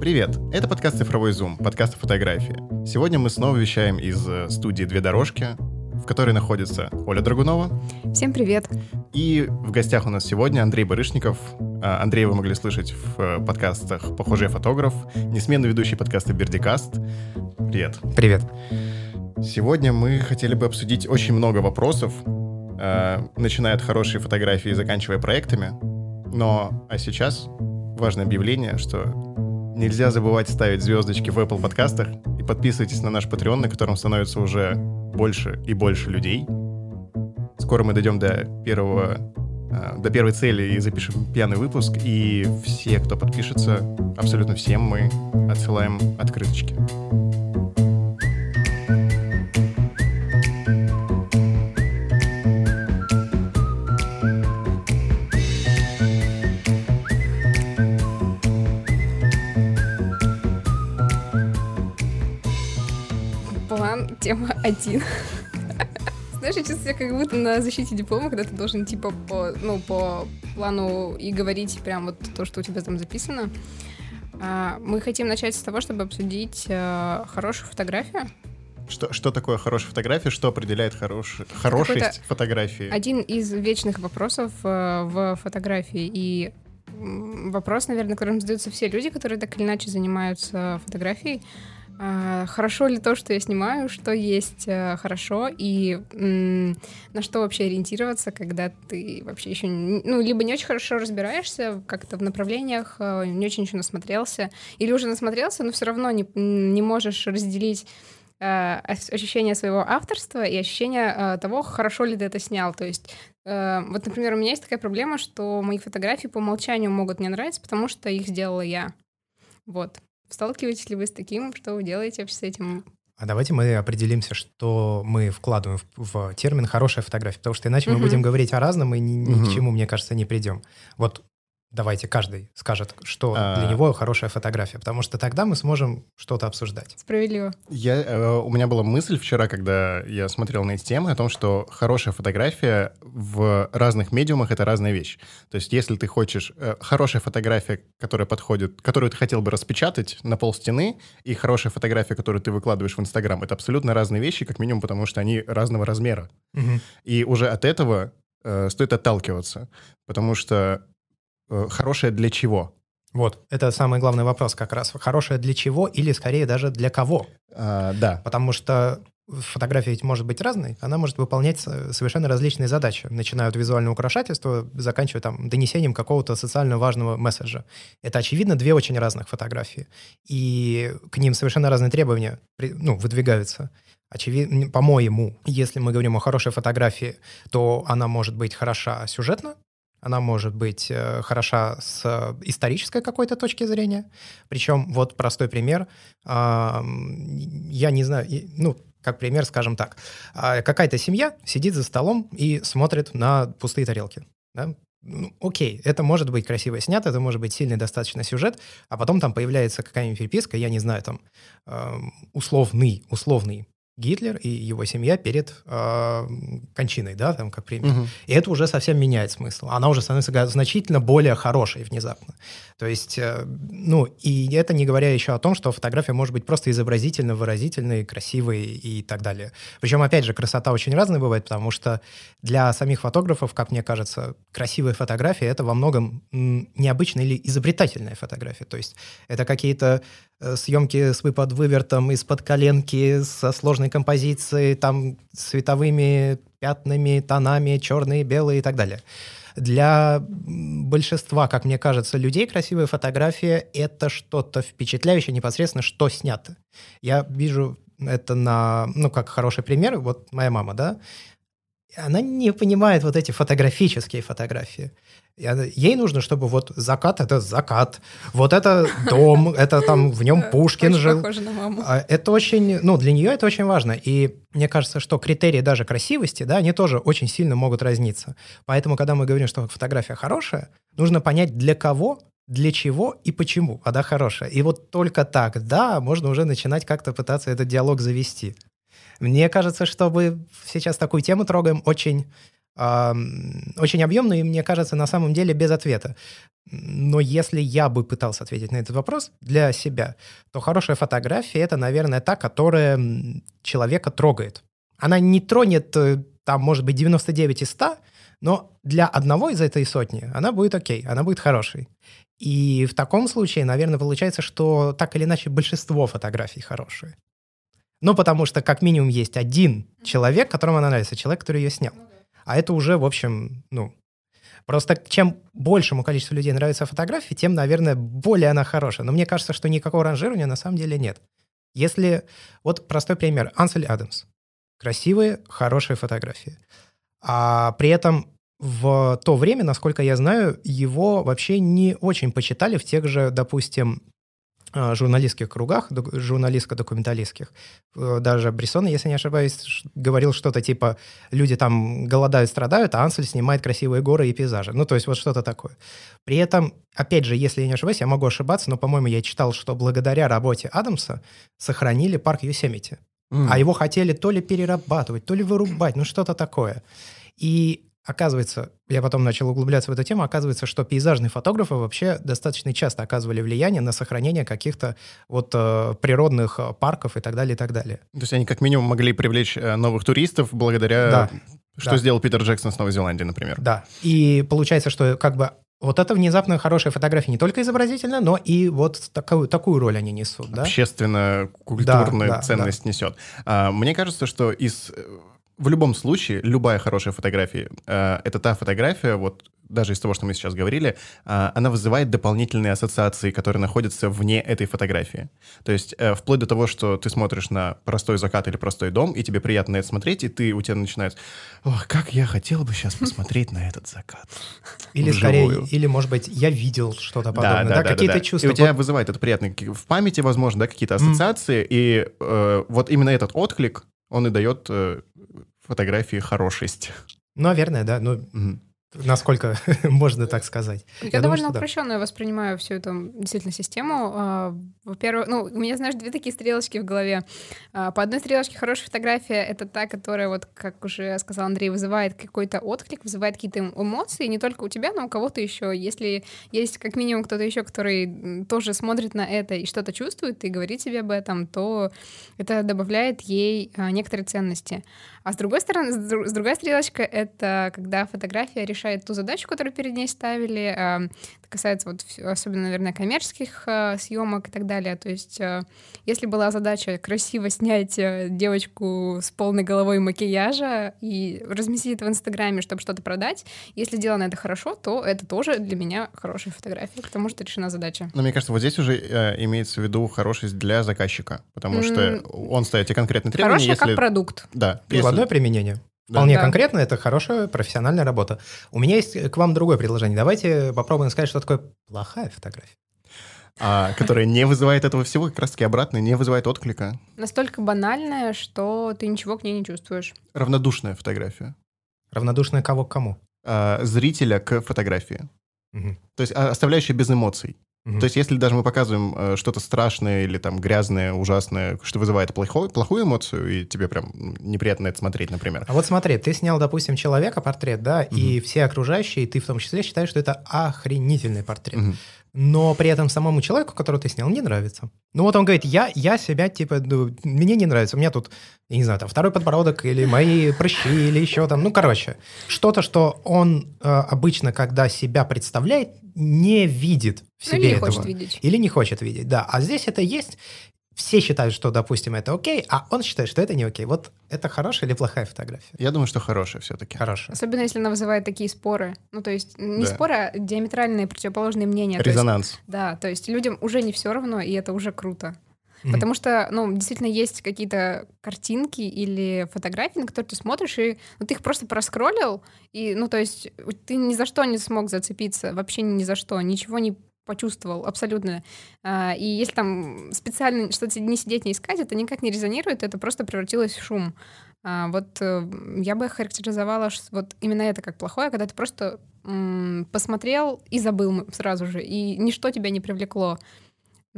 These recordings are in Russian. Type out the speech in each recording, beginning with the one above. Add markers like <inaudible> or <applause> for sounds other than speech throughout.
Привет! Это подкаст «Цифровой зум», подкаст о фотографии. Сегодня мы снова вещаем из э, студии «Две дорожки», в которой находится Оля Драгунова. Всем привет! И в гостях у нас сегодня Андрей Барышников. А, Андрея вы могли слышать в э, подкастах «Похожий фотограф», несменный ведущий подкаста «Бердикаст». Привет! Привет! Сегодня мы хотели бы обсудить очень много вопросов, э, начиная от хорошей фотографии и заканчивая проектами. Но, а сейчас важное объявление, что нельзя забывать ставить звездочки в Apple подкастах и подписывайтесь на наш Patreon, на котором становится уже больше и больше людей. Скоро мы дойдем до первого э, до первой цели и запишем пьяный выпуск, и все, кто подпишется, абсолютно всем мы отсылаем открыточки. Тема один. Знаешь, я чувствую себя как будто на защите диплома, когда ты должен типа по, ну, по плану и говорить прям вот то, что у тебя там записано. А, Мы хотим начать с того, чтобы обсудить э, хорошую фотографию. Что, что такое хорошая фотография? Что определяет хорош, хорошесть фотографии? Один из вечных вопросов э, в фотографии и вопрос, наверное, которым задаются все люди, которые так или иначе занимаются фотографией. А, Хорошо ли то, что я снимаю, что есть э, хорошо, и на что вообще ориентироваться, когда ты вообще еще, ну, либо не очень хорошо разбираешься как-то в направлениях, э, не очень еще насмотрелся, или уже насмотрелся, но все равно не, не можешь разделить э, ощущение своего авторства и ощущение того, хорошо ли ты это снял. То есть, вот, например, у меня есть такая проблема, что мои фотографии по умолчанию могут мне нравиться, потому что их сделала я. Вот. Сталкиваетесь ли вы с таким, что вы делаете вообще с этим? А давайте мы определимся, что мы вкладываем в, в термин «хорошая фотография», потому что иначе мы Мгм. будем говорить о разном и ни, ни Мгм. к чему, мне кажется, не придем. Вот давайте каждый скажет, что А. для него хорошая фотография, потому что тогда мы сможем что-то обсуждать. Справедливо. Я, э, у меня была мысль вчера, когда я смотрел на эти темы, о том, что хорошая фотография в разных медиумах — это разная вещь. То есть если ты хочешь... э, хорошая фотография, которая подходит, которую ты хотел бы распечатать на пол стены, и хорошая фотография, которую ты выкладываешь в Инстаграм, это абсолютно разные вещи, как минимум, потому что они разного размера. И уже от этого э, стоит отталкиваться, потому что хорошее для чего? Вот, это самый главный вопрос как раз. Хорошая для чего или скорее даже для кого? А, да. Потому что фотография ведь может быть разной, она может выполнять совершенно различные задачи, начиная от визуального украшательства, заканчивая там донесением какого-то социально важного месседжа. Это, очевидно, две очень разных фотографии. И к ним совершенно разные требования ну, выдвигаются. Очевидно, по-моему, если мы говорим о хорошей фотографии, то она может быть хороша сюжетно, она может быть э, хороша с э, исторической какой-то точки зрения. Причем вот простой пример. Ам, я не знаю, ну, как пример, скажем так. А, Какая-то семья сидит за столом и смотрит на пустые тарелки. да? Ну, окей, это может быть красиво снято, это может быть сильный достаточно сюжет, а потом там появляется какая-нибудь переписка, я не знаю, там, эм, условный, условный Гитлер и его семья перед эм, кончиной, да, там, как пример. Мгм. И это уже совсем меняет смысл. Она уже становится значительно более хорошей внезапно. То есть, э, ну, и это не говоря еще о том, что фотография может быть просто изобразительно, выразительной, красивой и так далее. Причем, опять же, красота очень разная бывает, потому что для самих фотографов, как мне кажется, красивая фотография — это во многом необычная или изобретательная фотография. То есть это какие-то э, съемки с выпад-вывертом из-под коленки, со сложной композицией, там, цветовыми пятнами, тонами, черные, белые и так далее. Для большинства, как мне кажется, людей красивая фотография — это что-то впечатляющее непосредственно, что снято. Я вижу это на, ну, как хороший пример, вот моя мама, да, она не понимает вот эти фотографические фотографии. Ей нужно, чтобы вот закат — это закат, вот это дом, <laughs> это там в нем Пушкин Очень жил. похоже на маму. А Это очень, ну, для нее это очень важно. И мне кажется, что критерии даже красивости, да, они тоже очень сильно могут разниться. Поэтому, когда мы говорим, что фотография хорошая, нужно понять, для кого, для чего и почему она хорошая. И вот только так, да, можно уже начинать как-то пытаться этот диалог завести. Мне кажется, что мы сейчас такую тему трогаем очень очень объемный и, мне кажется, на самом деле без ответа. Но если я бы пытался ответить на этот вопрос для себя, то хорошая фотография — это, наверное, та, которая человека трогает. Она не тронет, э, там, может быть, 99 из 100, но для одного из этой сотни она будет окей, она будет хорошей. И в таком случае, наверное, получается, что так или иначе большинство фотографий хорошие. Ну, потому что как минимум есть один человек, которому она нравится, человек, который ее снял. А это уже, в общем, ну, Просто чем большему количеству людей нравятся фотографии, тем, наверное, более она хорошая. Но мне кажется, что никакого ранжирования на самом деле нет. Если... Вот простой пример. Ансель Адамс. Красивые, хорошие фотографии. А при этом в то время, насколько я знаю, его вообще не очень почитали в тех же, допустим, журналистских кругах, журналистско-документалистских. Э, даже Брессон, если не ошибаюсь, говорил что-то типа «люди там голодают, страдают, а Ансель снимает красивые горы и пейзажи». Ну, то есть вот что-то такое. При этом, опять же, если я не ошибаюсь, я могу ошибаться, но, по-моему, я читал, что благодаря работе Адамса сохранили парк Юсемити. Mm. А его хотели то ли перерабатывать, то ли вырубать, ну что-то такое. И Оказывается, я потом начал углубляться в эту тему, оказывается, что пейзажные фотографы вообще достаточно часто оказывали влияние на сохранение каких-то вот э, природных э, парков и так далее, и так далее. То есть они как минимум могли привлечь э, новых туристов благодаря... Да. Что да. сделал Питер Джексон с Новой Зеландии, например. Да. И получается, что как бы вот это внезапно хорошая фотография не только изобразительная, но и вот такую, такую роль они несут. Да? Общественно-культурную да, ценность да. несет. А, мне кажется, что из в любом случае, любая хорошая фотография э, это та фотография, вот даже из того, что мы сейчас говорили, э, она вызывает дополнительные ассоциации, которые находятся вне этой фотографии. То есть э, вплоть до того, что ты смотришь на простой закат или простой дом, и тебе приятно это смотреть, и ты у тебя начинает, ох, как я хотел бы сейчас посмотреть на этот закат. Или скорее, или, может быть, я видел что-то подобное, да, да, да какие-то чувства. И у тебя вызывает это приятно в памяти, возможно, да, какие-то ассоциации, и э, вот именно этот отклик, он и дает э, фотографии хорошесть. Ну, наверное, да. Ну, угу. Насколько <laughs> можно так сказать? Я, Я довольно думаю, упрощенно да. воспринимаю всю эту действительно систему. Во-первых, ну, у меня, знаешь, две такие стрелочки в голове. А, по одной стрелочке хорошая фотография — это та, которая, вот, как уже сказал Андрей, вызывает какой-то отклик, вызывает какие-то эмоции, не только у тебя, но у кого-то еще. Если есть как минимум кто-то еще, который тоже смотрит на это и что-то чувствует, и говорит тебе об этом, то это добавляет ей а, некоторые ценности. А с другой стороны, с другой стрелочка — это когда фотография решает ту задачу, которую перед ней ставили. Это касается вот особенно, наверное, коммерческих а, съемок и так далее. То есть а, если была задача красиво снять э, девочку с полной головой макияжа и разместить это в Инстаграме, чтобы что-то продать, если сделано это хорошо, то это тоже для меня хорошая фотография, потому что решена задача. Но мне кажется, вот здесь уже э, имеется в виду хорошесть для заказчика, потому что он ставит тебе конкретные требования. Хорошая если... как продукт. Да. Прикладное если... применение. Вполне да. конкретно, это хорошая профессиональная работа. У меня есть к вам другое предложение. Давайте попробуем сказать, что такое плохая фотография. А, которая не вызывает этого всего, как раз-таки обратно, не вызывает отклика. Настолько банальная, что ты ничего к ней не чувствуешь. Равнодушная фотография. Равнодушная кого к кому? А, зрителя к фотографии. Угу. То есть а, оставляющая без эмоций. То есть, если даже мы показываем э, что-то страшное или там грязное, ужасное, что вызывает плохой, плохую эмоцию, и тебе прям неприятно это смотреть, например. А вот смотри, ты снял, допустим, человека портрет, да, угу. и все окружающие, и ты в том числе считаешь, что это охренительный портрет. Угу. Но при этом самому человеку, которого ты снял, не нравится. Ну вот он говорит, я, я себя, типа, ну, мне не нравится, у меня тут, я не знаю, там, второй подбородок или мои прыщи или еще там, ну, короче, что-то, что он э, обычно, когда себя представляет, не видит в себе ну, или этого. не хочет видеть. Или не хочет видеть, да. А здесь это есть. Все считают, что, допустим, это окей, а он считает, что это не окей. Вот это хорошая или плохая фотография? Я думаю, что хорошая все-таки. Хорошая. Особенно, если она вызывает такие споры. Ну, то есть не да. споры, а диаметральные противоположные мнения. Резонанс. есть, да, то есть людям уже не все равно, и это уже круто. Mm-hmm. Потому что, ну, действительно есть какие-то картинки или фотографии, на которые ты смотришь, и ну, ты их просто проскроллил, и, ну, то есть ты ни за что не смог зацепиться, вообще ни за что, ничего не почувствовал абсолютно. А, и если там специально что-то не сидеть, не искать, это никак не резонирует, это просто превратилось в шум. А, вот э, я бы характеризовала вот именно это как плохое, когда ты просто посмотрел и забыл сразу же, и ничто тебя не привлекло.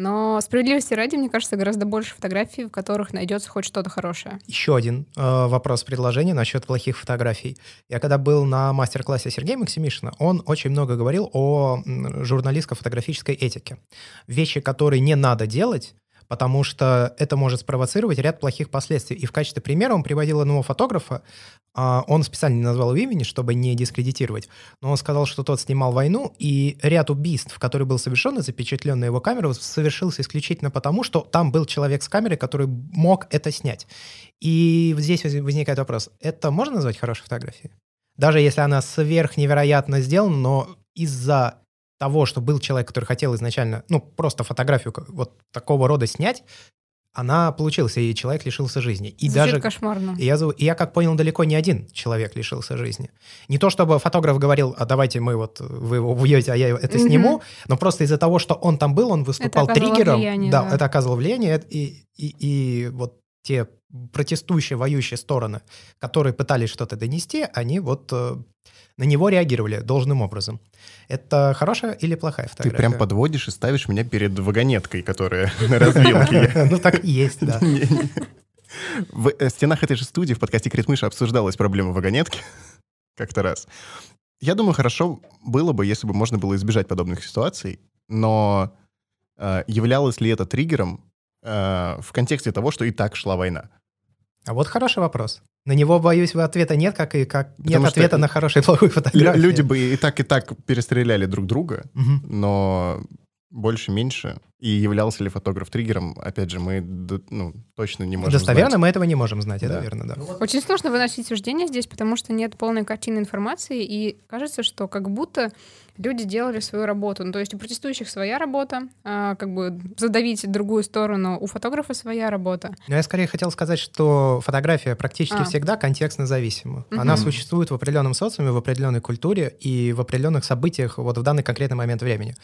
Но справедливости ради, мне кажется, гораздо больше фотографий, в которых найдется хоть что-то хорошее. Еще один э, вопрос предложения насчет плохих фотографий. Я когда был на мастер-классе Сергея Максимишина, он очень много говорил о журналистско-фотографической этике. Вещи, которые не надо делать, потому что это может спровоцировать ряд плохих последствий. И в качестве примера он приводил одного фотографа, а, он специально не назвал его имени, чтобы не дискредитировать, но он сказал, что тот снимал войну, и ряд убийств, который был совершен и запечатлен на его камеру, совершился исключительно потому, что там был человек с камерой, который мог это снять. И здесь возникает вопрос, это можно назвать хорошей фотографией? Даже если она сверх невероятно сделана, но из-за того, что был человек, который хотел изначально, ну, просто фотографию вот такого рода снять, она получилась, и человек лишился жизни. И Звучит даже кошмарно. И я, и я, как понял, далеко не один человек лишился жизни. Не то, чтобы фотограф говорил, а давайте мы вот, вы его убьете, а я это mm-hmm. сниму, но просто из-за того, что он там был, он выступал это триггером. Влияние, да, да, это оказывало влияние, и, и, и вот те протестующие, воюющие стороны, которые пытались что-то донести, они вот э, на него реагировали должным образом. Это хорошая или плохая фотография? Ты прям подводишь и ставишь меня перед вагонеткой, которая <laughs> на развилке. <laughs> Ну так и есть, да. В э, стенах этой же студии в подкасте Критмыша обсуждалась проблема вагонетки <laughs> как-то раз. Я думаю, хорошо было бы, если бы можно было избежать подобных ситуаций, но э, являлось ли это триггером э, в контексте того, что и так шла война? А вот хороший вопрос. На него, боюсь, ответа нет, как и как Потому нет ответа на хорошую и плохую фотографию. Люди бы и так, и так перестреляли друг друга, угу. но больше-меньше. И являлся ли фотограф триггером, опять же, мы ну, точно не можем Достоверно знать. мы этого не можем знать, это верно, да. Очень сложно выносить суждения здесь, потому что нет полной картины информации, и кажется, что как будто люди делали свою работу. Ну, то есть у протестующих своя работа, а, как бы задавить другую сторону, у фотографа своя работа. Но я скорее хотел сказать, что фотография практически а. всегда контекстно зависима. Угу. Она существует в определенном социуме, в определенной культуре и в определенных событиях вот в данный конкретный момент времени.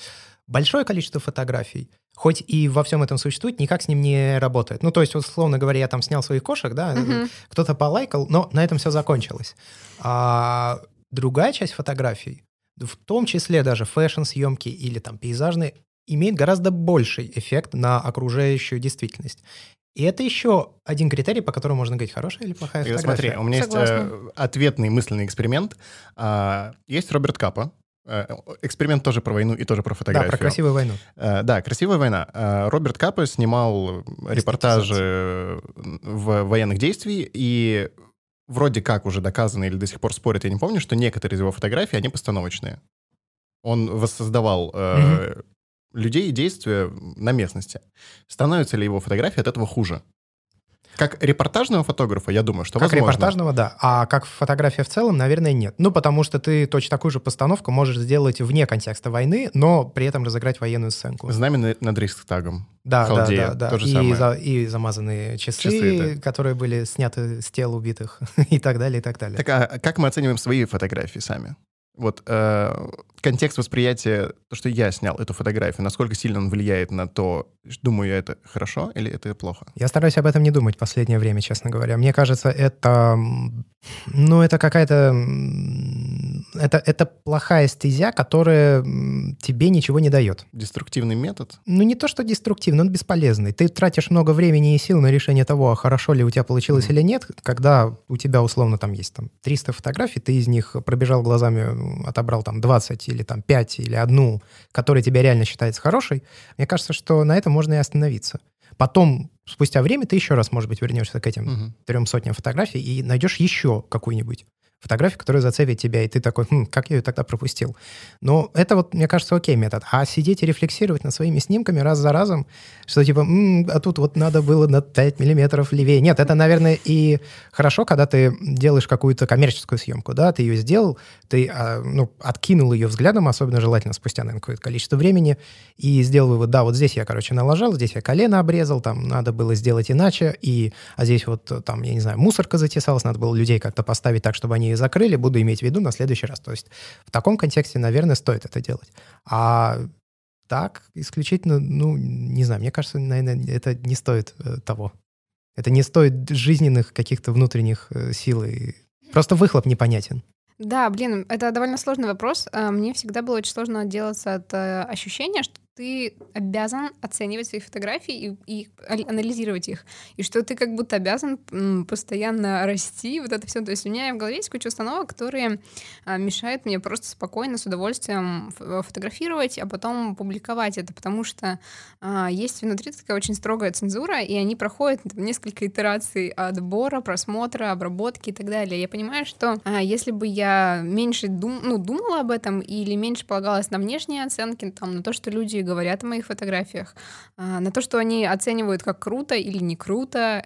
Большое количество фотографий, хоть и во всем этом существует, никак с ним не работает. Ну, то есть, условно говоря, я там снял своих кошек, да, угу. кто-то полайкал, но на этом все закончилось. А другая часть фотографий, в том числе даже фэшн-съемки или там пейзажные, имеет гораздо больший эффект на окружающую действительность. И это еще один критерий, по которому можно говорить, хорошая или плохая фотография. Смотри, у меня Согласна. есть э, ответный мысленный эксперимент. А, есть Роберт Капа, э, Эксперимент тоже про войну и тоже про фотографию. Да, про красивую войну. Э, да, красивая война. Э, Роберт Капа снимал репортажи в военных действий, и вроде как уже доказано или до сих пор спорят, я не помню, что некоторые из его фотографий, они постановочные. Он воссоздавал э, угу. людей и действия на местности. Становятся ли его фотографии от этого хуже? Как репортажного фотографа, я думаю, что как возможно. Как репортажного, да. А как фотография в целом, наверное, нет. Ну, потому что ты точно такую же постановку можешь сделать вне контекста войны, но при этом разыграть военную сценку. Знамя над рейхстагом. Да, Халдея, да, да, да. То же и, самое. За, и замазанные часы, часы да. которые были сняты с тел убитых <laughs> и так далее, и так далее. Так а как мы оцениваем свои фотографии сами? Вот э, контекст восприятия, то, что я снял эту фотографию, насколько сильно он влияет на то, думаю я, это хорошо или это плохо? Я стараюсь об этом не думать в последнее время, честно говоря. Мне кажется, это, ну, это какая-то, это, это плохая стезя, которая тебе ничего не дает. Деструктивный метод? Ну, не то, что деструктивный, он бесполезный. Ты тратишь много времени и сил на решение того, а хорошо ли у тебя получилось mm-hmm. или нет, когда у тебя, условно, там есть там 300 фотографий, ты из них пробежал глазами, отобрал там 20 или там 5 или одну, которая тебе реально считается хорошей. Мне кажется, что на этом можно и остановиться. Потом, спустя время, ты еще раз, может быть, вернешься к этим угу. трем сотням фотографий и найдешь еще какую-нибудь фотографию, которая зацепит тебя, и ты такой, хм, как я ее тогда пропустил. Но это вот, мне кажется, окей метод. А сидеть и рефлексировать над своими снимками раз за разом, что типа, м-м, а тут вот надо было на 5 миллиметров левее. Нет, это, наверное, и хорошо, когда ты делаешь какую-то коммерческую съемку, да, ты ее сделал, ты, а, ну, откинул ее взглядом, особенно желательно спустя, наверное, какое-то количество времени, и сделал вывод, да, вот здесь я, короче, налажал, здесь я колено обрезал, там надо было сделать иначе, и, а здесь вот там, я не знаю, мусорка затесалась, надо было людей как-то поставить так, чтобы они закрыли, буду иметь в виду на следующий раз. То есть в таком контексте, наверное, стоит это делать. А так, исключительно, ну, не знаю, мне кажется, наверное, это не стоит э, того. Это не стоит жизненных каких-то внутренних э, сил. И... Просто выхлоп непонятен. Да, блин, это довольно сложный вопрос. А, мне всегда было очень сложно отделаться от э, ощущения, что ты обязан оценивать свои фотографии и, и анализировать их, и что ты как будто обязан постоянно расти, вот это все. То есть у меня в голове есть куча установок, которые а, мешают мне просто спокойно, с удовольствием фотографировать, а потом публиковать это, потому что а, есть внутри такая очень строгая цензура, и они проходят несколько итераций отбора, просмотра, обработки и так далее. Я понимаю, что а, если бы я меньше дум, ну, думала об этом или меньше полагалась на внешние оценки, там, на то, что люди говорят о моих фотографиях, а, на то, что они оценивают как круто или не круто,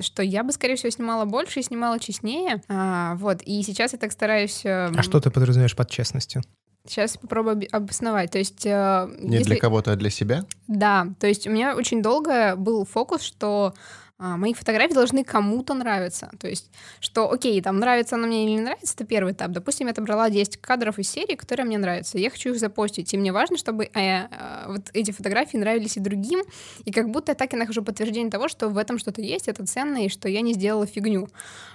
что я бы, скорее всего, снимала больше и снимала честнее. А, вот, и сейчас я так стараюсь... Эм, а что ты подразумеваешь под честностью? Сейчас попробую обосновать. То есть... Э, не если... для кого-то, а для себя? Да. То есть у меня очень долго был фокус, что мои фотографии должны кому-то нравиться. То есть, что, окей, там, нравится она мне или не нравится, это первый этап. Допустим, я отобрала 10 кадров из серии, которые мне нравятся. Я хочу их запостить. И мне важно, чтобы э, э, вот эти фотографии нравились и другим. И как будто я так и нахожу подтверждение того, что в этом что-то есть, это ценно, и что я не сделала фигню.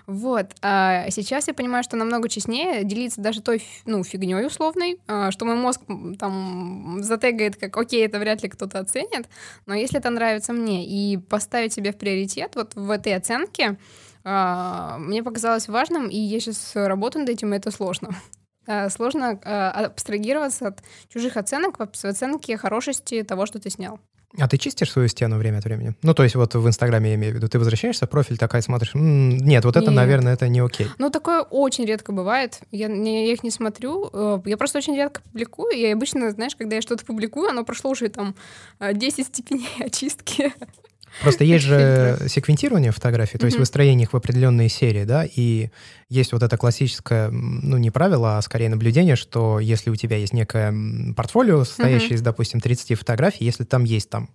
Вот. А сейчас я понимаю, что намного честнее делиться даже той, ну, фигней условной, а, что мой мозг там затегает как, окей, это вряд ли кто-то оценит, но если это нравится мне, и поставить себе в приоритет приоритет вот в этой оценке а, мне показалось важным, и я сейчас работаю над этим, и это сложно. <laughs> А, сложно а, абстрагироваться от чужих оценок в оценке хорошести того, что ты снял. А ты чистишь свою стену время от времени? Ну, то есть вот в Инстаграме я имею в виду, ты возвращаешься в профиль, такая смотришь, м-м, нет, вот это, нет. наверное, это не окей. Ну, такое очень редко бывает. Я, я их не смотрю. Э, я просто очень редко публикую. Я обычно, знаешь, когда я что-то публикую, оно прошло уже там 10 степеней <laughs> очистки. Просто есть же секвентирование фотографий, то есть выстроение их в определенные серии, да, и есть вот это классическое, ну, не правило, а скорее наблюдение, что если у тебя есть некое портфолио, состоящее из, допустим, 30 фотографий, если там есть там,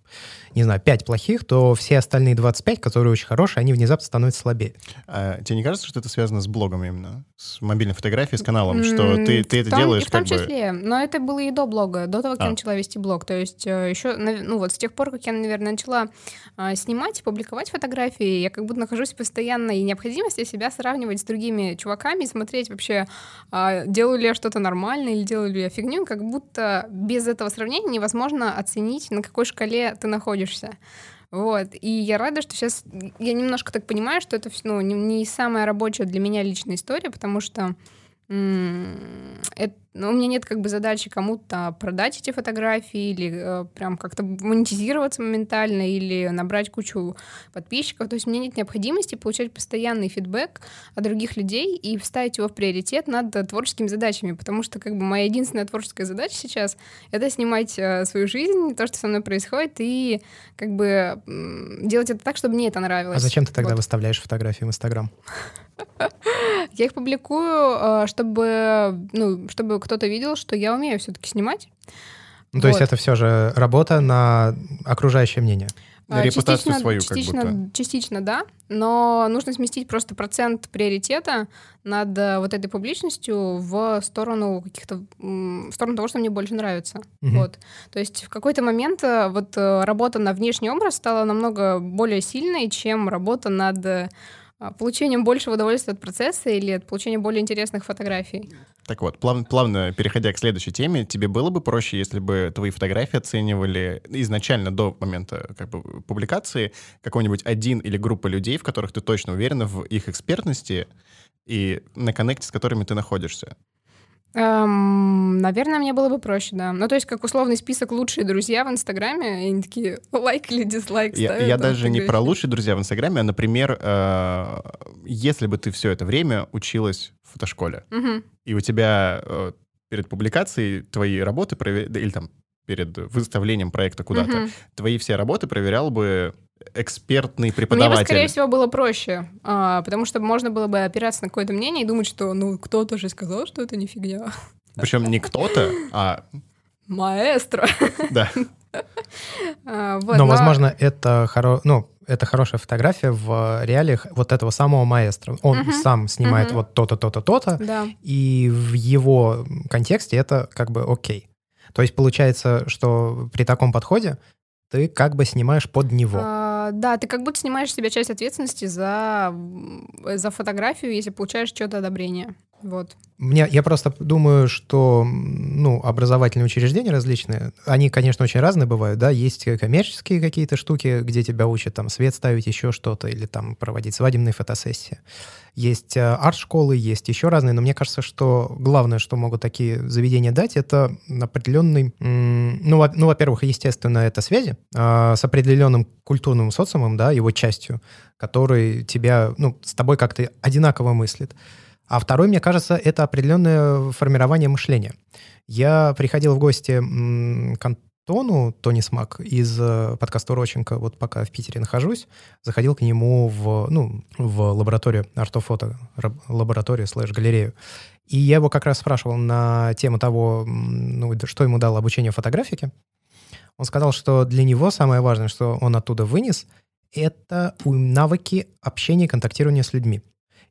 не знаю, 5 плохих, то все остальные 25, которые очень хорошие, они внезапно становятся слабее. А тебе не кажется, что это связано с блогом именно? С мобильной фотографией, с каналом, что ты, ты это том, делаешь в том как числе. бы... Но это было и до блога, до того, как а. я начала вести блог. То есть э, еще, ну вот с тех пор, как я, наверное, начала а, снимать и публиковать фотографии, я как будто нахожусь в постоянной необходимости себя сравнивать с другими чуваками смотреть вообще, а, делаю ли я что-то нормально или делаю ли я фигню, как будто без этого сравнения невозможно оценить, на какой шкале ты находишься. Вот. И я рада, что сейчас я немножко так понимаю, что это ну, не самая рабочая для меня личная история, потому что это, ну, у меня нет как бы задачи кому-то продать эти фотографии или э, прям как-то монетизироваться моментально или набрать кучу подписчиков. То есть мне нет необходимости получать постоянный фидбэк от других людей и вставить его в приоритет над творческими задачами, потому что как бы моя единственная творческая задача сейчас — это снимать э, свою жизнь, то, что со мной происходит, и как бы э, делать это так, чтобы мне это нравилось. А зачем ты тогда вот. выставляешь фотографии в Инстаграм? <laughs> Я их публикую, э, чтобы, ну, чтобы кто-то видел, что я умею все-таки снимать. Ну, то вот. есть это все же работа на окружающее мнение. На репутацию частично, свою, частично, как будто. Частично, да. Но нужно сместить просто процент приоритета над э, вот этой публичностью в сторону каких-то в сторону того, что мне больше нравится. Угу. Вот. То есть в какой-то момент э, вот работа на внешний образ стала намного более сильной, чем работа над получением большего удовольствия от процесса или от получения более интересных фотографий. Так вот, плав, плавно переходя к следующей теме, тебе было бы проще, если бы твои фотографии оценивали изначально до момента как бы, публикации какой-нибудь один или группа людей, в которых ты точно уверена в их экспертности и на коннекте, с которыми ты находишься? Эм, наверное, мне было бы проще, да. Ну, то есть, как условный список лучшие друзья в Инстаграме, и они такие <laughs> лайк или дизлайк Я, ставят, я даже не говоришь. про лучшие друзья в Инстаграме, а, например, э, если бы ты все это время училась в фотошколе, угу. и у тебя э, перед публикацией твои работы, или там перед выставлением проекта куда-то, угу. твои все работы проверял бы экспертный преподаватель. Мне бы, скорее всего, было проще, а, потому что можно было бы опираться на какое-то мнение и думать, что, ну, кто-то же сказал, что это не фигня. Причем не кто-то, а... Маэстро. Да. <laughs> А, вот, но, возможно, это, хоро... ну, это хорошая фотография в реалиях вот этого самого маэстро. Он угу. сам снимает угу. вот то-то, то-то, то-то, да. и в его контексте это как бы окей. То есть получается, что при таком подходе ты как бы снимаешь под него. А, да, ты как будто снимаешь себе часть ответственности за, за фотографию, если получаешь что-то одобрение. Вот. Мне, я просто думаю, что ну, образовательные учреждения различные, они, конечно, очень разные бывают, да, есть коммерческие какие-то штуки, где тебя учат там свет ставить, еще что-то, или там проводить свадебные фотосессии. Есть э, арт-школы, есть еще разные, но мне кажется, что главное, что могут такие заведения дать, это определенный, ну, во- ну во-первых, естественно, это связи э, с определенным культурным социумом, да, его частью, который тебя, ну, с тобой как-то одинаково мыслит. А второй, мне кажется, это определенное формирование мышления. Я приходил в гости к Антону Тони Смак из э, подкаста Уроченко, вот пока в Питере нахожусь, заходил к нему в, ну, в лабораторию артофото, лабораторию слэш-галерею. И я его как раз спрашивал на тему того, ну, что ему дало обучение фотографике. Он сказал, что для него самое важное, что он оттуда вынес, это навыки общения и контактирования с людьми.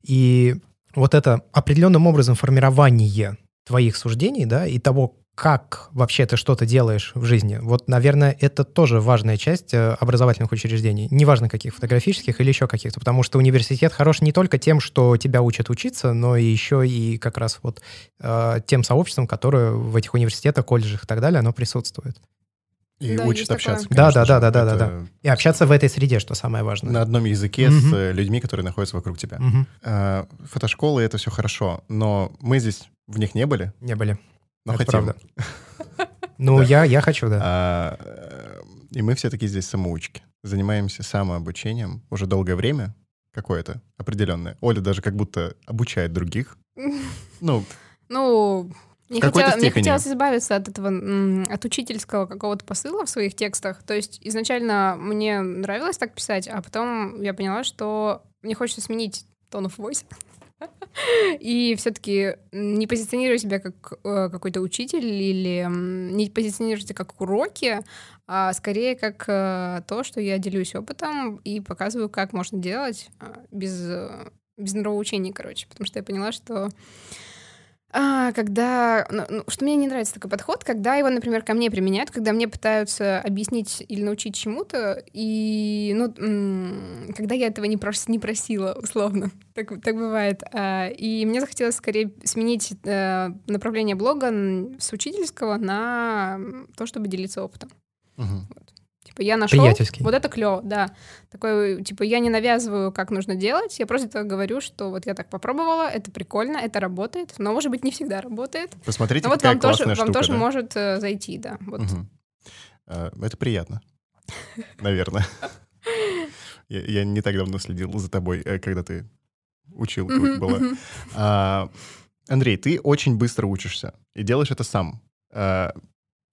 И вот это определенным образом формирование твоих суждений, да, и того, как вообще ты что-то делаешь в жизни. Вот, наверное, это тоже важная часть э, образовательных учреждений. Неважно, каких, фотографических или еще каких-то. Потому что университет хорош не только тем, что тебя учат учиться, но и еще и как раз вот э, тем сообществом, которое в этих университетах, колледжах и так далее, оно присутствует. И да, учат общаться. Да, да, да, да, да, да, да. И общаться в этой среде, что самое важное. На одном языке угу. с э, людьми, которые находятся вокруг тебя. Угу. Фотошколы — это все хорошо, но мы здесь в них не были. Не были. Но это хотим. правда. <laughs> Ну, я, я хочу, да. А, э, и мы все таки здесь самоучки. Занимаемся самообучением уже долгое время, какое-то определенное. Оля даже как будто обучает других. <laughs> Ну, ну, мне, хотел, мне хотелось избавиться от этого, от учительского какого-то посыла в своих текстах. То есть изначально мне нравилось так писать, а потом я поняла, что мне хочется сменить tone of voice. И все-таки не позиционирую себя как э, какой-то учитель или не позиционирую себя как уроки, а скорее как э, то, что я делюсь опытом и показываю, как можно делать э, без, э, без нравоучений, короче. Потому что я поняла, что а, когда, ну, ну, что мне не нравится такой подход, когда его, например, ко мне применяют, когда мне пытаются объяснить или научить чему-то, и, ну, когда я этого не, прос, не просила, условно, <laughs> так, так бывает. А, и мне захотелось скорее сменить а, направление блога с учительского на то, чтобы делиться опытом. Угу. Типа я нашел, вот это клево, да. Такой, типа я не навязываю, как нужно делать, я просто говорю, что вот я так попробовала, это прикольно, это работает, но может быть не всегда работает. Посмотрите, но вот вам тоже, штука, вам тоже да? может э, зайти, да. Вот. Угу. Это приятно, наверное. Я, я не так давно следил за тобой, э, когда ты учил, была. А, Андрей, ты очень быстро учишься и делаешь это сам. А,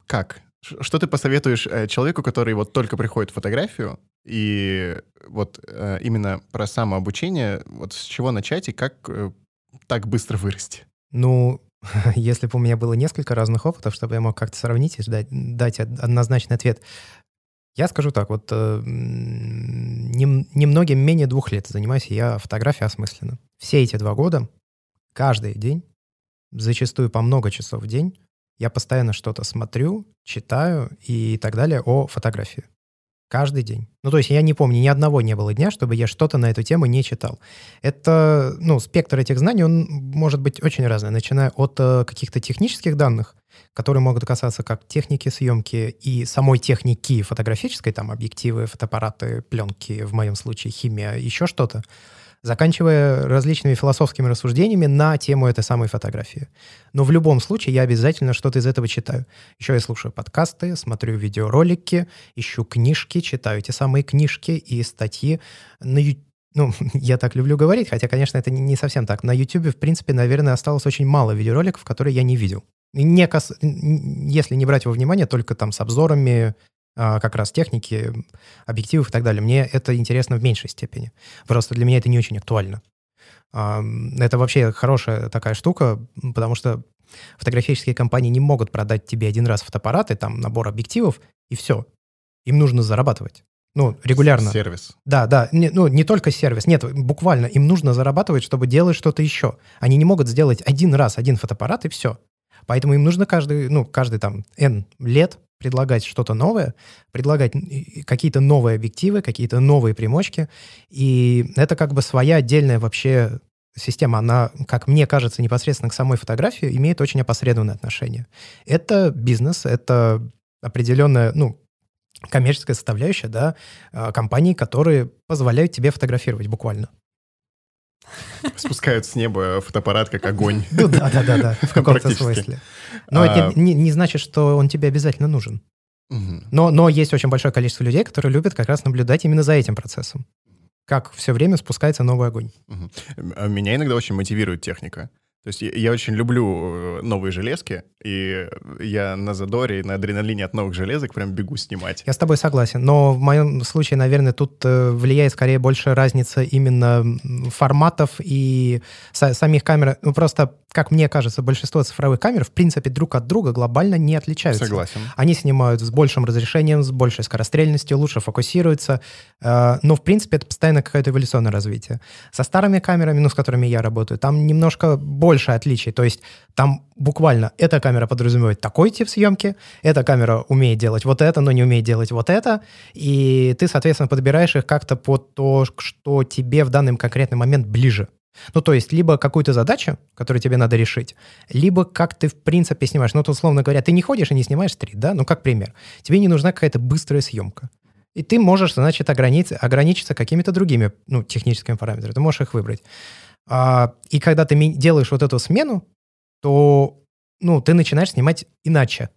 как? Что ты посоветуешь э, человеку, который вот только приходит в фотографию, и вот э, именно про самообучение, вот с чего начать и как э, так быстро вырасти? Ну, <laughs> если бы у меня было несколько разных опытов, чтобы я мог как-то сравнить и дать, дать однозначный ответ, я скажу так, вот нем, немногим менее двух лет занимаюсь я фотографией осмысленно. Все эти два года, каждый день, зачастую по много часов в день, я постоянно что-то смотрю, читаю и так далее о фотографии. Каждый день. Ну, то есть я не помню, ни одного не было дня, чтобы я что-то на эту тему не читал. Это, ну, спектр этих знаний, он может быть очень разный, начиная от э, каких-то технических данных, которые могут касаться как техники съемки и самой техники фотографической, там, объективы, фотоаппараты, пленки, в моем случае химия, еще что-то, заканчивая различными философскими рассуждениями на тему этой самой фотографии. Но в любом случае я обязательно что-то из этого читаю. Еще я слушаю подкасты, смотрю видеоролики, ищу книжки, читаю эти самые книжки и статьи на YouTube ну, <laughs> я так люблю говорить, хотя, конечно, это не совсем так. На YouTube, в принципе, наверное, осталось очень мало видеороликов, которые я не видел. Не кас... Если не брать во внимание, только там с обзорами как раз техники, объективов и так далее. Мне это интересно в меньшей степени. Просто для меня это не очень актуально. Это вообще хорошая такая штука, потому что фотографические компании не могут продать тебе один раз фотоаппараты, там набор объективов, и все. Им нужно зарабатывать. Ну, регулярно. Сервис. Да, да. Не, ну, не только сервис. Нет, буквально им нужно зарабатывать, чтобы делать что-то еще. Они не могут сделать один раз один фотоаппарат, и все. Поэтому им нужно каждый, ну, каждый там N лет предлагать что-то новое, предлагать какие-то новые объективы, какие-то новые примочки. И это как бы своя отдельная вообще система, она, как мне кажется, непосредственно к самой фотографии имеет очень опосредованное отношение. Это бизнес, это определенная, ну, коммерческая составляющая, да, а, компаний, которые позволяют тебе фотографировать буквально. Спускают с неба фотоаппарат как огонь. Ну да, да, да, да, <laughs> в каком-то смысле. Но это А. не, не значит, что он тебе обязательно нужен. Но, но есть очень большое количество людей, которые любят как раз наблюдать именно за этим процессом. Как все время спускается новый огонь. А Меня иногда очень мотивирует техника. То есть я, я очень люблю э, новые железки, и я на задоре, и на адреналине от новых железок прям бегу снимать. Я с тобой согласен, но в моем случае, наверное, тут э, влияет скорее больше разница именно форматов и са- самих камер. Ну, просто, как мне кажется, большинство цифровых камер, в принципе, друг от друга глобально не отличаются. Согласен. Они снимают с большим разрешением, с большей скорострельностью, лучше фокусируются. э, Но, в принципе, это постоянно какое-то эволюционное развитие. Со старыми камерами, ну, с которыми я работаю, там немножко больше отличий. То есть там буквально эта камера подразумевает такой тип съемки, эта камера умеет делать вот это, но не умеет делать вот это. И ты, соответственно, подбираешь их как-то под то, что тебе в данный конкретный момент ближе. Ну, то есть, либо какую-то задачу, которую тебе надо решить, либо как ты, в принципе, снимаешь. Ну, то, условно говоря, ты не ходишь и не снимаешь стрит, да? Ну, как пример. Тебе не нужна какая-то быстрая съемка. И ты можешь, значит, ограничиться, ограничиться какими-то другими, ну, техническими параметрами. Ты можешь их выбрать. А, и когда ты делаешь вот эту смену, то, ну, ты начинаешь снимать иначе.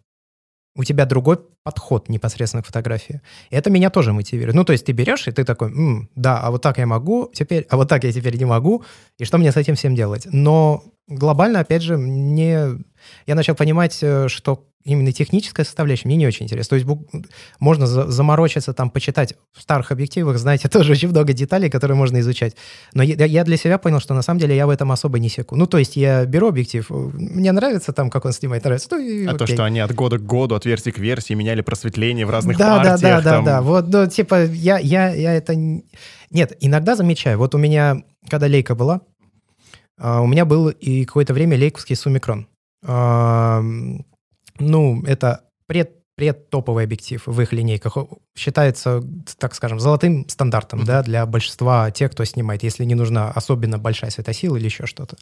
У тебя другой подход непосредственно к фотографии. И это меня тоже мотивирует. Ну, то есть ты берешь, и ты такой, «М, да, а вот так я могу теперь, а вот так я теперь не могу, и что мне с этим всем делать? Но глобально, опять же, мне... Я начал понимать, э, что именно техническая составляющая мне не очень интересна. То есть можно за- заморочиться, там, почитать в старых объективах, знаете, <laughs> тоже очень много деталей, которые можно изучать. Но я, я для себя понял, что на самом деле я в этом особо не секу. Ну, то есть я беру объектив, э, мне нравится там, как он снимает, нравится, ну и А то, окей. что они от года к году, от версии к версии меняли просветление в разных да, да, партиях. да, да, там. да. Вот, ну, типа, я, я, я это... не- Нет, иногда замечаю. Вот у меня, когда лейка была, а, у меня был и какое-то время лейковский сумикрон. Ну, это пред предтоповый объектив в их линейках считается, так скажем, золотым стандартом, Мгм. да, для большинства тех, кто снимает, если не нужна особенно большая светосила или еще что-то.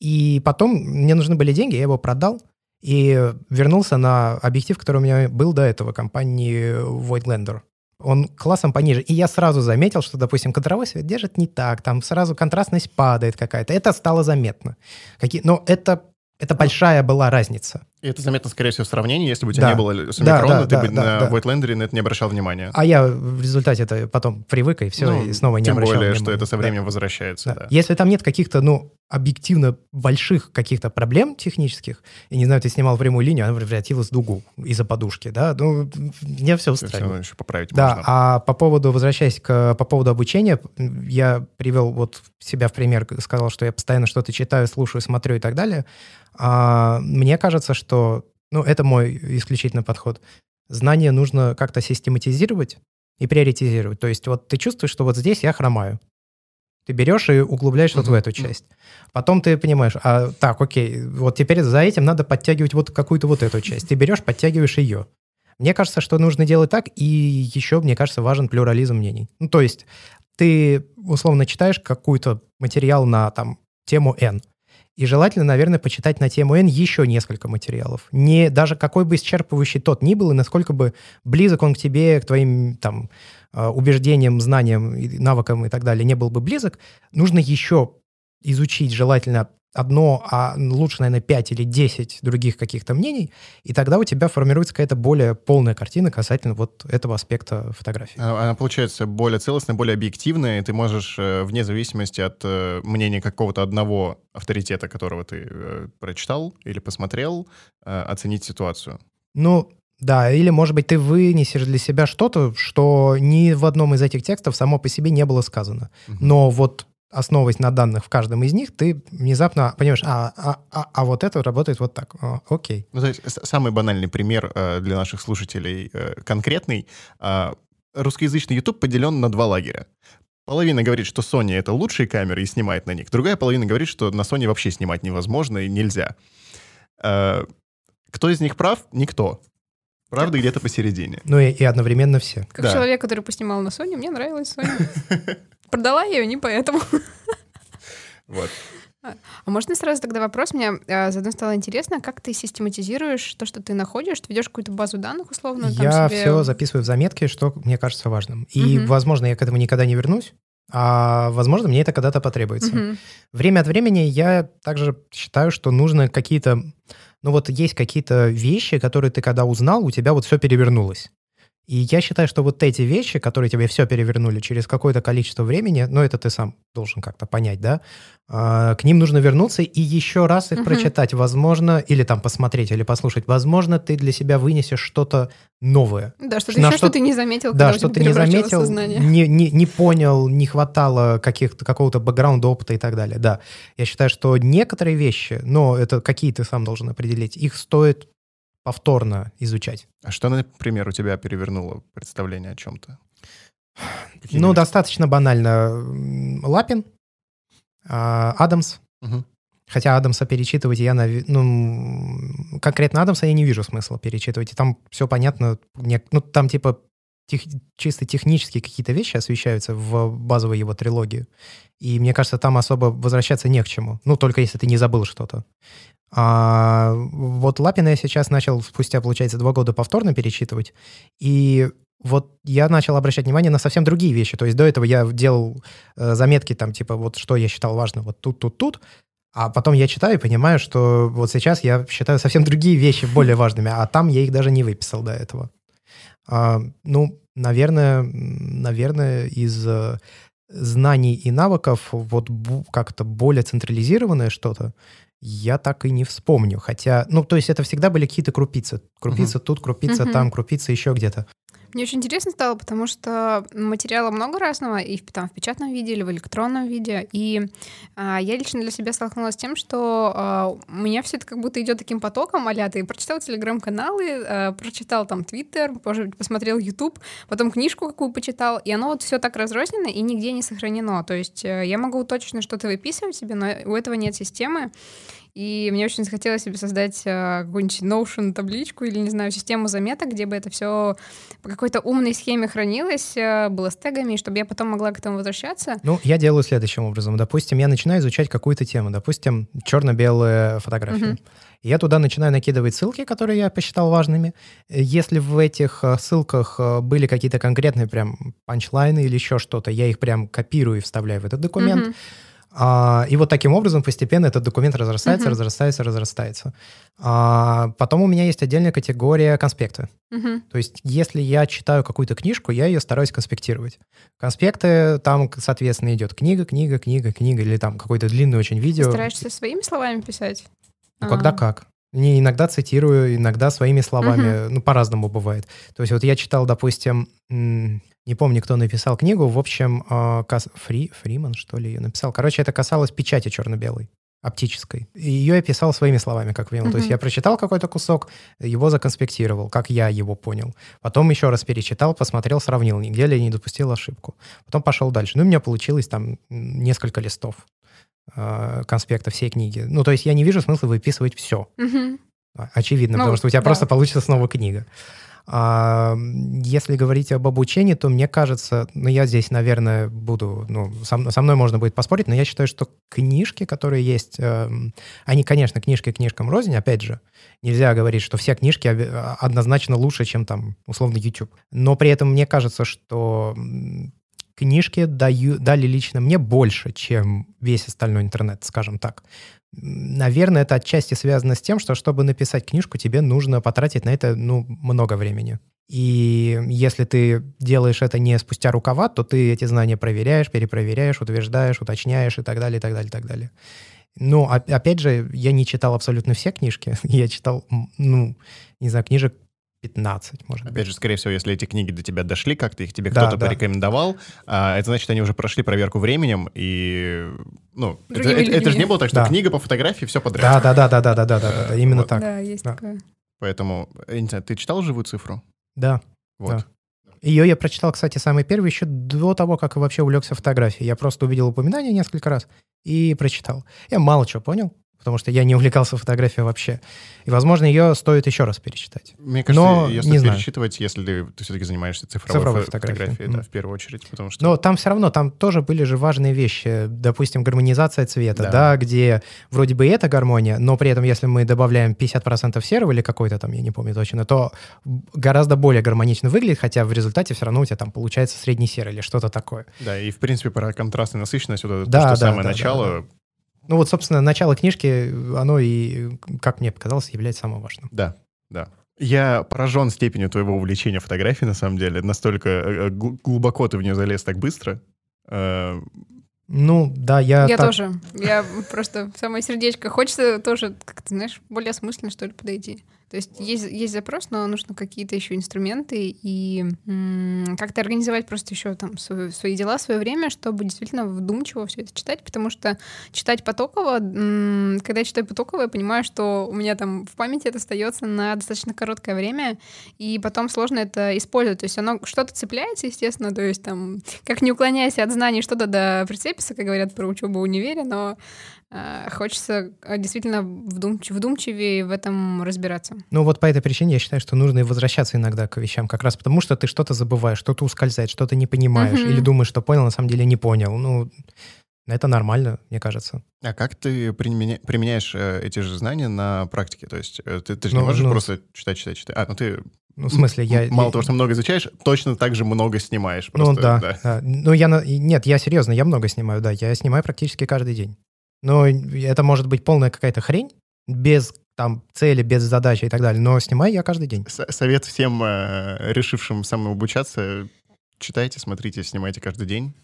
И потом мне нужны были деньги, я его продал и вернулся на объектив, который у меня был до этого, компании Voigtlander. Он классом пониже. И я сразу заметил, что, допустим, кадровой свет держит не так, там сразу контрастность падает какая-то. Это стало заметно. Какие... Но это, это большая была разница. И это заметно, скорее всего, в сравнении. Если бы у тебя Да. не было сумикрона, да, ты да, бы да, на да. На это не обращал внимания. А я в результате это потом привык, и все, Ну, и снова не Тем обращал более, внимания. что это со Да. временем возвращается. Да. да. Если там нет каких-то, ну, объективно больших каких-то проблем технических, и не знаю, ты снимал прямую линию, она превратилась в дугу из-за подушки, да, ну, мне все устраивает. равно еще поправить Да, можно. а по поводу, возвращаясь к, по поводу обучения, я привел вот себя в пример, сказал, что я постоянно что-то читаю, слушаю, смотрю и так далее. А, мне кажется, что, ну, это мой исключительный подход. Знания нужно как-то систематизировать и приоритизировать. То есть вот ты чувствуешь, что вот здесь я хромаю. Ты берешь и углубляешь вот в эту часть. Потом ты понимаешь, а так, окей, вот теперь за этим надо подтягивать вот какую-то вот эту часть. Ты берешь, подтягиваешь ее. Мне кажется, что нужно делать так, и еще, мне кажется, важен плюрализм мнений. Ну, то есть ты, условно, читаешь какой-то материал на там тему N, и желательно, наверное, почитать на тему N еще несколько материалов. Не даже какой бы исчерпывающий тот ни был, и насколько бы близок он к тебе, к твоим там э, убеждениям, знаниям, навыкам и так далее не был бы близок, нужно еще изучить желательно одно, а лучше, наверное, пять или десять других каких-то мнений, и тогда у тебя формируется какая-то более полная картина касательно вот этого аспекта фотографии. Она получается более целостная, более объективная, и ты можешь, э, вне зависимости от э, мнения какого-то одного авторитета, которого ты э, прочитал или посмотрел, оценить ситуацию. Ну, да, или, может быть, ты вынесешь для себя что-то, что ни в одном из этих текстов само по себе не было сказано. Но вот основываясь на данных в каждом из них, ты внезапно понимаешь, а, а, а, а вот это работает вот так. А, окей. Ну, то есть самый банальный пример э, для наших слушателей э, конкретный. А, русскоязычный YouTube поделен на два лагеря. Половина говорит, что Sony — это лучшие камеры и снимает на них. Другая половина говорит, что на Sony вообще снимать невозможно и нельзя. Э, Кто из них прав? Никто. Правда где-то посередине. Ну и, и одновременно все. Как Да. человек, который поснимал на Sony, мне нравилась Sony. <laughs> Продала я ее не поэтому. Вот. А можно сразу тогда вопрос? Мне э, заодно стало интересно, как ты систематизируешь то, что ты находишь? Ты ведешь какую-то базу данных условно? там Я себе- все записываю в заметки, что мне кажется важным. И, Мгм. возможно, я к этому никогда не вернусь, а, возможно, мне это когда-то потребуется. Мгм. Время от времени я также считаю, что нужно какие-то... Ну вот есть какие-то вещи, которые ты когда узнал, у тебя вот все перевернулось. И я считаю, что вот эти вещи, которые тебе все перевернули через какое-то количество времени, ну это ты сам должен как-то понять, да, а, к ним нужно вернуться и еще раз их Мгм. прочитать, возможно, или там посмотреть, или послушать. Возможно, ты для себя вынесешь что-то новое. Да, что-то На еще, что- что ты не заметил, Да, что ты не заметил, сознание. не, не, не понял, не хватало каких-то, какого-то бэкграунда, опыта и так далее. Да, я считаю, что некоторые вещи, но это какие ты сам должен определить, их стоит повторно изучать. А что, например, у тебя перевернуло представление о чем-то? Ну, достаточно банально. Лапин, а, Адамс. Мгм. Хотя Адамса перечитывать я, нави- ну, конкретно Адамса я не вижу смысла перечитывать. И там все понятно. Ну, там типа тех- чисто технические какие-то вещи освещаются в базовой его трилогии. И мне кажется, там особо возвращаться не к чему. Ну, только если ты не забыл что-то. А вот Лапина я сейчас начал спустя, получается, два года повторно перечитывать. И вот я начал обращать внимание на совсем другие вещи. То есть до этого я делал э, заметки там, типа, вот что я считал важно, вот тут, тут, тут. А потом я читаю и понимаю, что вот сейчас я считаю совсем другие вещи более важными, а там я их даже не выписал до этого. А, ну, наверное, наверное, из э, знаний и навыков вот как-то более централизированное что-то я так и не вспомню. Хотя, ну, то есть это всегда были какие-то крупицы. Крупицы тут, крупица Мгм. там, крупицы еще где-то. Мне очень интересно стало, потому что материала много разного, и там, в печатном виде или в электронном виде. И а, я лично для себя столкнулась с тем, что а, у меня все это как будто идет таким потоком, а ты прочитал телеграм-каналы, а, прочитал там Твиттер, посмотрел YouTube, потом книжку какую почитал, и оно вот все так разрознено и нигде не сохранено. То есть э, я могу точно что-то выписывать себе, но у этого нет системы. И мне очень захотелось себе создать э, какую-нибудь Notion табличку или, не знаю, систему заметок, где бы это все по какой-то умной схеме хранилось, э, было с тегами, чтобы я потом могла к этому возвращаться. Ну, я делаю следующим образом. Допустим, я начинаю изучать какую-то тему, допустим, черно-белые фотографии. И Я туда начинаю накидывать ссылки, которые я посчитал важными. Если в этих э, ссылках были какие-то конкретные прям панчлайны или еще что-то, я их прям копирую и вставляю в этот документ. Мгм. А, и вот таким образом постепенно этот документ разрастается, Мгм. разрастается, разрастается. А, потом у меня есть отдельная категория конспекты. Мгм. То есть, если я читаю какую-то книжку, я ее стараюсь конспектировать. Конспекты, там, соответственно, идет книга, книга, книга, книга, или там какое-то длинное очень Ты видео. стараешься своими словами писать? Ну, когда А. как. Не иногда цитирую, иногда своими словами. Ну, по-разному бывает. То есть вот я читал, допустим, не помню, кто написал книгу, в общем, э, Кас- Фри, Фриман, что ли, ее написал. Короче, это касалось печати черно-белой оптической. И ее я писал своими словами, как понял. То есть я прочитал какой-то кусок, его законспектировал, как я его понял. Потом еще раз перечитал, посмотрел, сравнил, нигде ли я не допустил ошибку. Потом пошел дальше. Ну, у меня получилось там несколько листов э, конспекта всей книги. Ну, то есть я не вижу смысла выписывать все. Мгм. Очевидно, Ну, потому что у тебя да. просто получится снова книга. А, если говорить об обучении, то мне кажется, ну, я здесь, наверное, буду, ну, со, со мной можно будет поспорить, но я считаю, что книжки, которые есть, эм, они, конечно, книжки книжкам рознь, опять же, нельзя говорить, что все книжки а, однозначно лучше, чем там, условно, YouTube. Но при этом мне кажется, что книжки даю, дали лично мне больше, чем весь остальной интернет, скажем так. Наверное, это отчасти связано с тем, что чтобы написать книжку, тебе нужно потратить на это ну, много времени. И если ты делаешь это не спустя рукава, то ты эти знания проверяешь, перепроверяешь, утверждаешь, уточняешь и так далее, и так далее, и так далее. Ну, о- опять же, я не читал абсолютно все книжки. <laughs> Я читал, ну, не знаю, книжек 15, может Опять быть. же, скорее всего, если эти книги до тебя дошли как-то, их тебе да, кто-то да. порекомендовал, а, это значит, они уже прошли проверку временем, и, ну, это, это, это же не было так, что да. книга по фотографии, все подряд. Да-да-да-да-да-да-да, именно вот. так. Да, есть да. такое. Поэтому, я не знаю, ты читал «Живую цифру»? Да. Вот. Да. Ее я прочитал, кстати, самый первый, еще до того, как вообще увлекся фотографией. Я просто увидел упоминание несколько раз и прочитал. Я мало чего понял, потому что я не увлекался фотографией вообще. И, возможно, ее стоит еще раз перечитать. Мне кажется, Но ее не знаю. перечитывать, если ты все-таки занимаешься цифровой, Цифровой фо- фотографией. фотографией, да, Мгм. в первую очередь, потому что... Но там все равно, там тоже были же важные вещи. Допустим, гармонизация цвета, Да. да, где вроде бы это гармония, но при этом, если мы добавляем 50% серого или какой-то там, я не помню точно, то гораздо более гармонично выглядит, хотя в результате все равно у тебя там получается средний серый или что-то такое. Да, и в принципе про контраст и насыщенность, вот это Да, то, да, что самое да, начало, Ну вот, собственно, начало книжки, оно и, как мне показалось, является самым важным. да, да. Я поражен степенью твоего увлечения фотографией, на самом деле. Настолько э, гл- глубоко ты в нее залез так быстро. Э, Ну, да, я, Я так- тоже. Я просто в самое сердечко. Хочется тоже, как ты знаешь, более осмысленно, что ли, подойти. То есть есть, есть запрос, но нужно какие-то еще инструменты и как-то организовать просто еще там свои, свои дела, свое время, чтобы действительно вдумчиво все это читать, потому что читать потоково, когда я читаю потоково, я понимаю, что у меня там в памяти это остается на достаточно короткое время, и потом сложно это использовать. То есть оно что-то цепляется, естественно, то есть там, как не уклоняясь от знаний, что-то до прицепится, как говорят про учебу в универе, но хочется э, действительно вдумч- вдумчивее в этом разбираться. Ну вот по этой причине я считаю, что нужно и возвращаться иногда к вещам, как раз потому, что ты что-то забываешь, что-то ускользает, что-то не понимаешь, Мгм. или думаешь, что понял, на самом деле не понял. Ну, это нормально, мне кажется. А как ты применя- применяешь э, эти же знания на практике? То есть э, ты, ты же Ну, не можешь ну, просто читать, читать, читать. А, ну ты Ну, в смысле, я... мало я- того, что много изучаешь, точно так же много снимаешь. Ну Просто, да, да. Ну я... Нет, я серьезно, я много снимаю, да. Я снимаю практически каждый день. Но это может быть полная какая-то хрень, без там цели, без задачи и так далее. Но снимаю я каждый день. С- Совет всем э, решившим самообучаться. Читайте, смотрите, снимайте каждый день.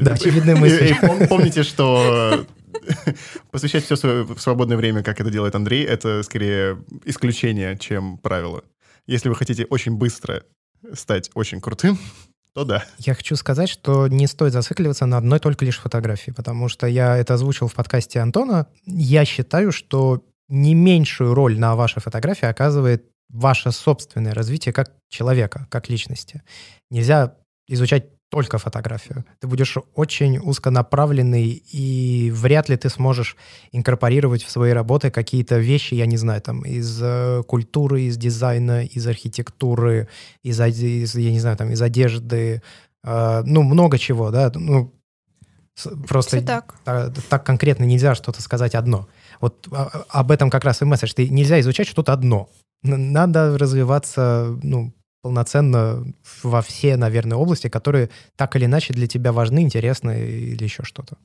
Да, очевидная И- мысль. и пом- Помните, что <laughs> посвящать все свое свободное время, как это делает Андрей, это скорее исключение, чем правило. Если вы хотите очень быстро стать очень крутым, то да. Я хочу сказать, что не стоит зацикливаться на одной только лишь фотографии, потому что я это озвучил в подкасте Антона. Я считаю, что не меньшую роль на вашей фотографии оказывает ваше собственное развитие как человека, как личности. Нельзя изучать только фотографию. Ты будешь очень узконаправленный, и вряд ли ты сможешь инкорпорировать в свои работы какие-то вещи, я не знаю, там, из э, культуры, из дизайна, из архитектуры, из, из, я не знаю, там, из одежды, э, ну, много чего, да, ну, просто так. та- так конкретно нельзя что-то сказать одно. Вот а- об этом как раз и месседж. Ты нельзя изучать что-то одно. Надо развиваться, ну, полноценно во все, наверное, области, которые так или иначе для тебя важны, интересны или еще что-то.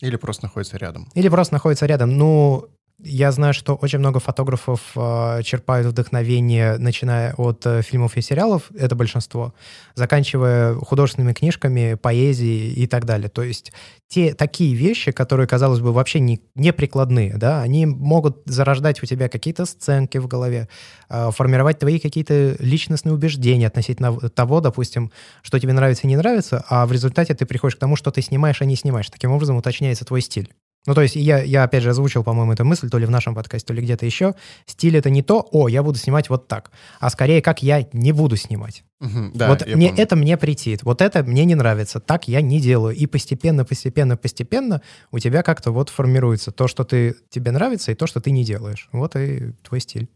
Или просто находится рядом. Или просто находится рядом. Ну, я знаю, что очень много фотографов э, черпают вдохновение, начиная от э, фильмов и сериалов, это большинство, заканчивая художественными книжками, поэзией и так далее. То есть те такие вещи, которые, казалось бы, вообще не, не прикладные, да, они могут зарождать у тебя какие-то сценки в голове, э, формировать твои какие-то личностные убеждения относительно того, допустим, что тебе нравится и не нравится, а в результате ты приходишь к тому, что ты снимаешь, а не снимаешь. Таким образом уточняется твой стиль. Ну, то есть я, я опять же озвучил, по-моему, эту мысль, то ли в нашем подкасте, то ли где-то еще. Стиль — это не то, о, я буду снимать вот так, а скорее, как я не буду снимать. Мгм, Да, вот мне, помню. это мне претит, вот это мне не нравится, так я не делаю. И постепенно, постепенно, постепенно у тебя как-то вот формируется то, что ты, тебе нравится, и то, что ты не делаешь. Вот и твой стиль.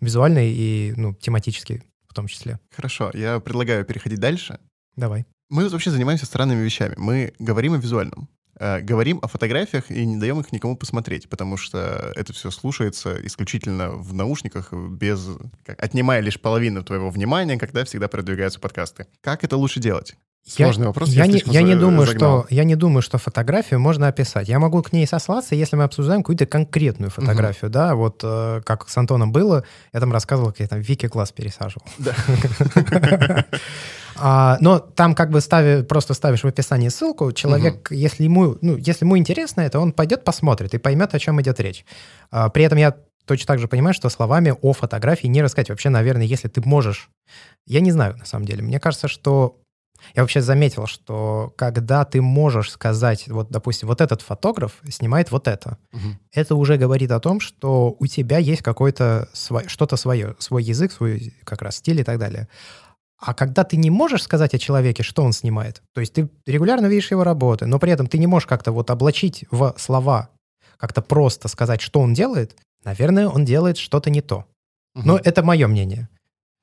Визуальный и, ну, тематический в том числе. Хорошо, я предлагаю переходить дальше. Давай. Мы вообще занимаемся странными вещами. Мы говорим о визуальном. Э, Говорим о фотографиях и не даем их никому посмотреть, потому что это все слушается исключительно в наушниках, без, отнимая лишь половину твоего внимания, когда всегда продвигаются подкасты. Как это лучше делать? Сложный вопрос. Я, не, слишком я, не думаю, загнал. что, я не думаю, что фотографию можно описать. Я могу к ней сослаться, если мы обсуждаем какую-то конкретную фотографию, да, вот э, как с Антоном было, я там рассказывал, как я там Вики класс пересаживал. Да. <laughs> А, но там как бы стави, просто ставишь в описании ссылку, человек, если ему, ну, если ему интересно это, он пойдет посмотрит и поймет, о чем идет речь. А, при этом я точно так же понимаю, что словами о фотографии не рассказать. Вообще, наверное, если ты можешь... Я не знаю, на самом деле. Мне кажется, что... Я вообще заметил, что когда ты можешь сказать, вот, допустим, вот этот фотограф снимает вот это, Мгм. это уже говорит о том, что у тебя есть какое-то свое, что-то свое, свой язык, свой как раз стиль и так далее. А когда ты не можешь сказать о человеке, что он снимает, то есть ты регулярно видишь его работы, но при этом ты не можешь как-то вот облачить в слова, как-то просто сказать, что он делает, наверное, он делает что-то не то. Но это мое мнение.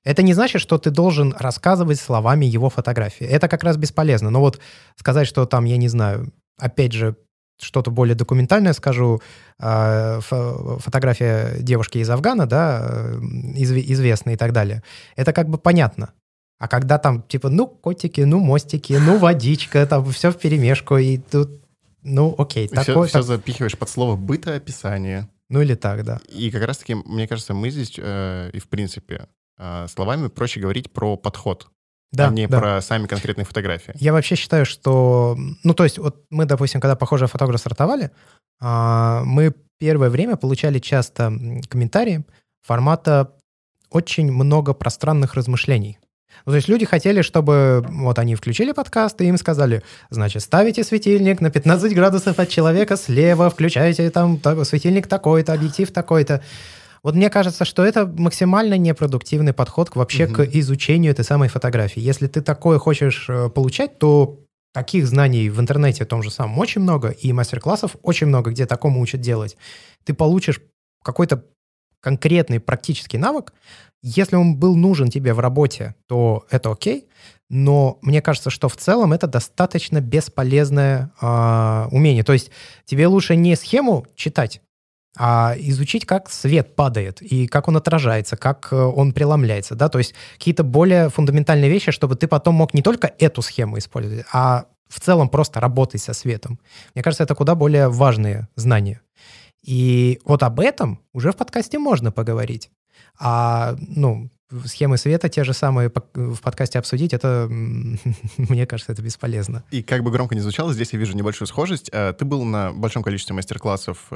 Это не значит, что ты должен рассказывать словами его фотографии. Это как раз бесполезно. Но вот сказать, что там, я не знаю, опять же, что-то более документальное скажу, э, фотография девушки из Афгана, да, известная и так далее, это как бы понятно. А когда там, типа, ну, котики, ну, мостики, ну, водичка, там все в перемешку, и тут, ну, окей. Такое, все, все запихиваешь под слово бытоописание. Ну, или так, да. И как раз-таки, мне кажется, мы здесь, э, и в принципе, э, словами проще говорить про подход да, а не да. про сами конкретные фотографии. Я вообще считаю, что... Ну, то есть, вот мы, допустим, когда похожий фотограф стартовали, а, мы первое время получали часто комментарии формата очень много пространных размышлений. Ну, то есть люди хотели, чтобы вот они включили подкаст, и им сказали, значит, ставите светильник на 15 градусов от человека слева, включайте там светильник такой-то, объектив такой-то. Вот мне кажется, что это максимально непродуктивный подход к, вообще угу. к изучению этой самой фотографии. Если ты такое хочешь э, получать, то таких знаний в интернете том же самом очень много, и мастер-классов очень много, где такому учат делать. Ты получишь какой-то конкретный практический навык. Если он был нужен тебе в работе, то это окей. Но мне кажется, что в целом это достаточно бесполезное э, умение. То есть тебе лучше не схему читать, а изучить, как свет падает и как он отражается, как э, он преломляется, да, то есть какие-то более фундаментальные вещи, чтобы ты потом мог не только эту схему использовать, а в целом просто работать со светом. Мне кажется, это куда более важные знания. И вот об этом уже в подкасте можно поговорить. А, ну, схемы света те же самые в подкасте обсудить, это, <laughs> мне кажется, это бесполезно. И как бы громко не звучало, здесь я вижу небольшую схожесть. Э, ты был на большом количестве мастер-классов.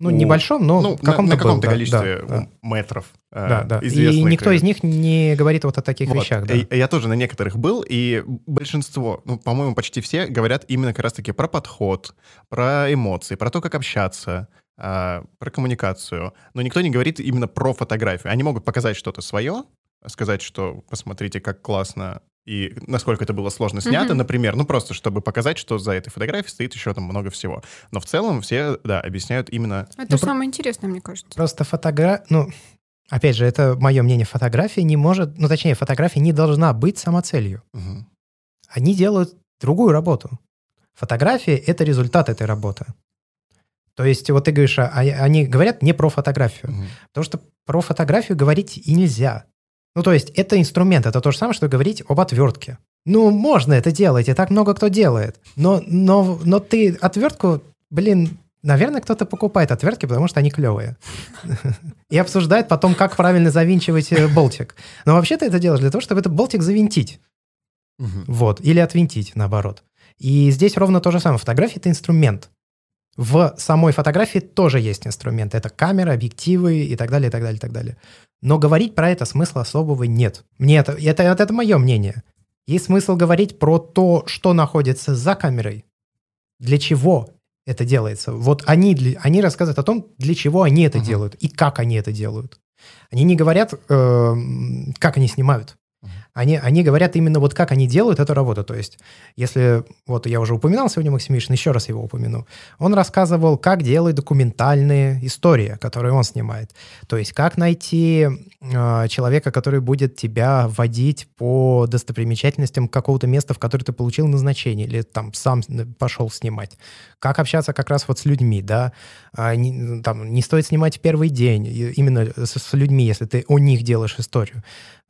Э, ну, у... небольшом, но ну, каком-то на, на каком-то был, количестве да, да. метров. Э, да, да. И никто из них не говорит вот о таких вот. вещах. Да. Я тоже на некоторых был, и большинство, ну, по-моему, почти все говорят именно как раз-таки про подход, про эмоции, про то, как общаться, а, про коммуникацию, но никто не говорит именно про фотографию. Они могут показать что-то свое, сказать, что посмотрите, как классно и насколько это было сложно снято, mm-hmm. например, ну просто чтобы показать, что за этой фотографией стоит еще там много всего. Но в целом все, да, объясняют именно... Это ну, самое интересное, мне кажется. Просто фотография, ну, опять же, это мое мнение, фотография не может, ну точнее, фотография не должна быть самоцелью. Mm-hmm. Они делают другую работу. Фотография — это результат этой работы. То есть вот ты говоришь, а, а они говорят не про фотографию, угу. потому что про фотографию говорить и нельзя. Ну, то есть это инструмент, это то же самое, что говорить об отвертке. Ну, можно это делать, и так много кто делает. Но, но, но ты отвертку, блин, наверное, кто-то покупает отвертки, потому что они клевые. <laughs> И обсуждает потом, как правильно завинчивать э, болтик. Но вообще ты это делаешь для того, чтобы этот болтик завинтить. Вот. Или отвинтить, наоборот. И здесь ровно то же самое. Фотография — это инструмент. В самой фотографии тоже есть инструменты. Это камера, объективы и так далее, и так далее, и так далее. Но говорить про это смысла особого нет. Мне это, это, это, это мое мнение. Есть смысл говорить про то, что находится за камерой. Для чего это делается. Вот они, они рассказывают о том, для чего они это uh-huh. делают и как они это делают. Они не говорят, э, как они снимают. Они, они говорят именно вот как они делают эту работу. То есть, если, вот я уже упоминал сегодня Максим Мишин, еще раз его упомяну, он рассказывал, как делать документальные истории, которые он снимает. То есть, как найти э, человека, который будет тебя водить по достопримечательностям какого-то места, в которое ты получил назначение, или там сам пошел снимать. Как общаться как раз вот с людьми, да. А, не, там, не стоит снимать первый день, именно с, с людьми, если ты о них делаешь историю.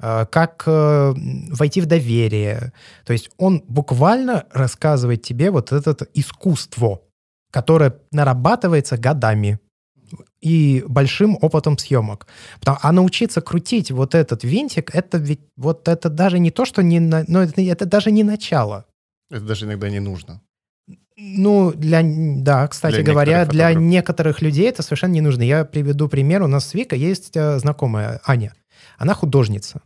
А, как э, войти в доверие. То есть он буквально рассказывает тебе вот это искусство, которое нарабатывается годами и большим опытом съемок. А научиться крутить вот этот винтик, это ведь вот это даже не то, что не, но ну, это, это даже не начало. Это даже иногда не нужно. Ну, для, да, кстати для говоря, для некоторых людей это совершенно не нужно. Я приведу пример. У нас с Вика есть э, знакомая Аня. Она художница.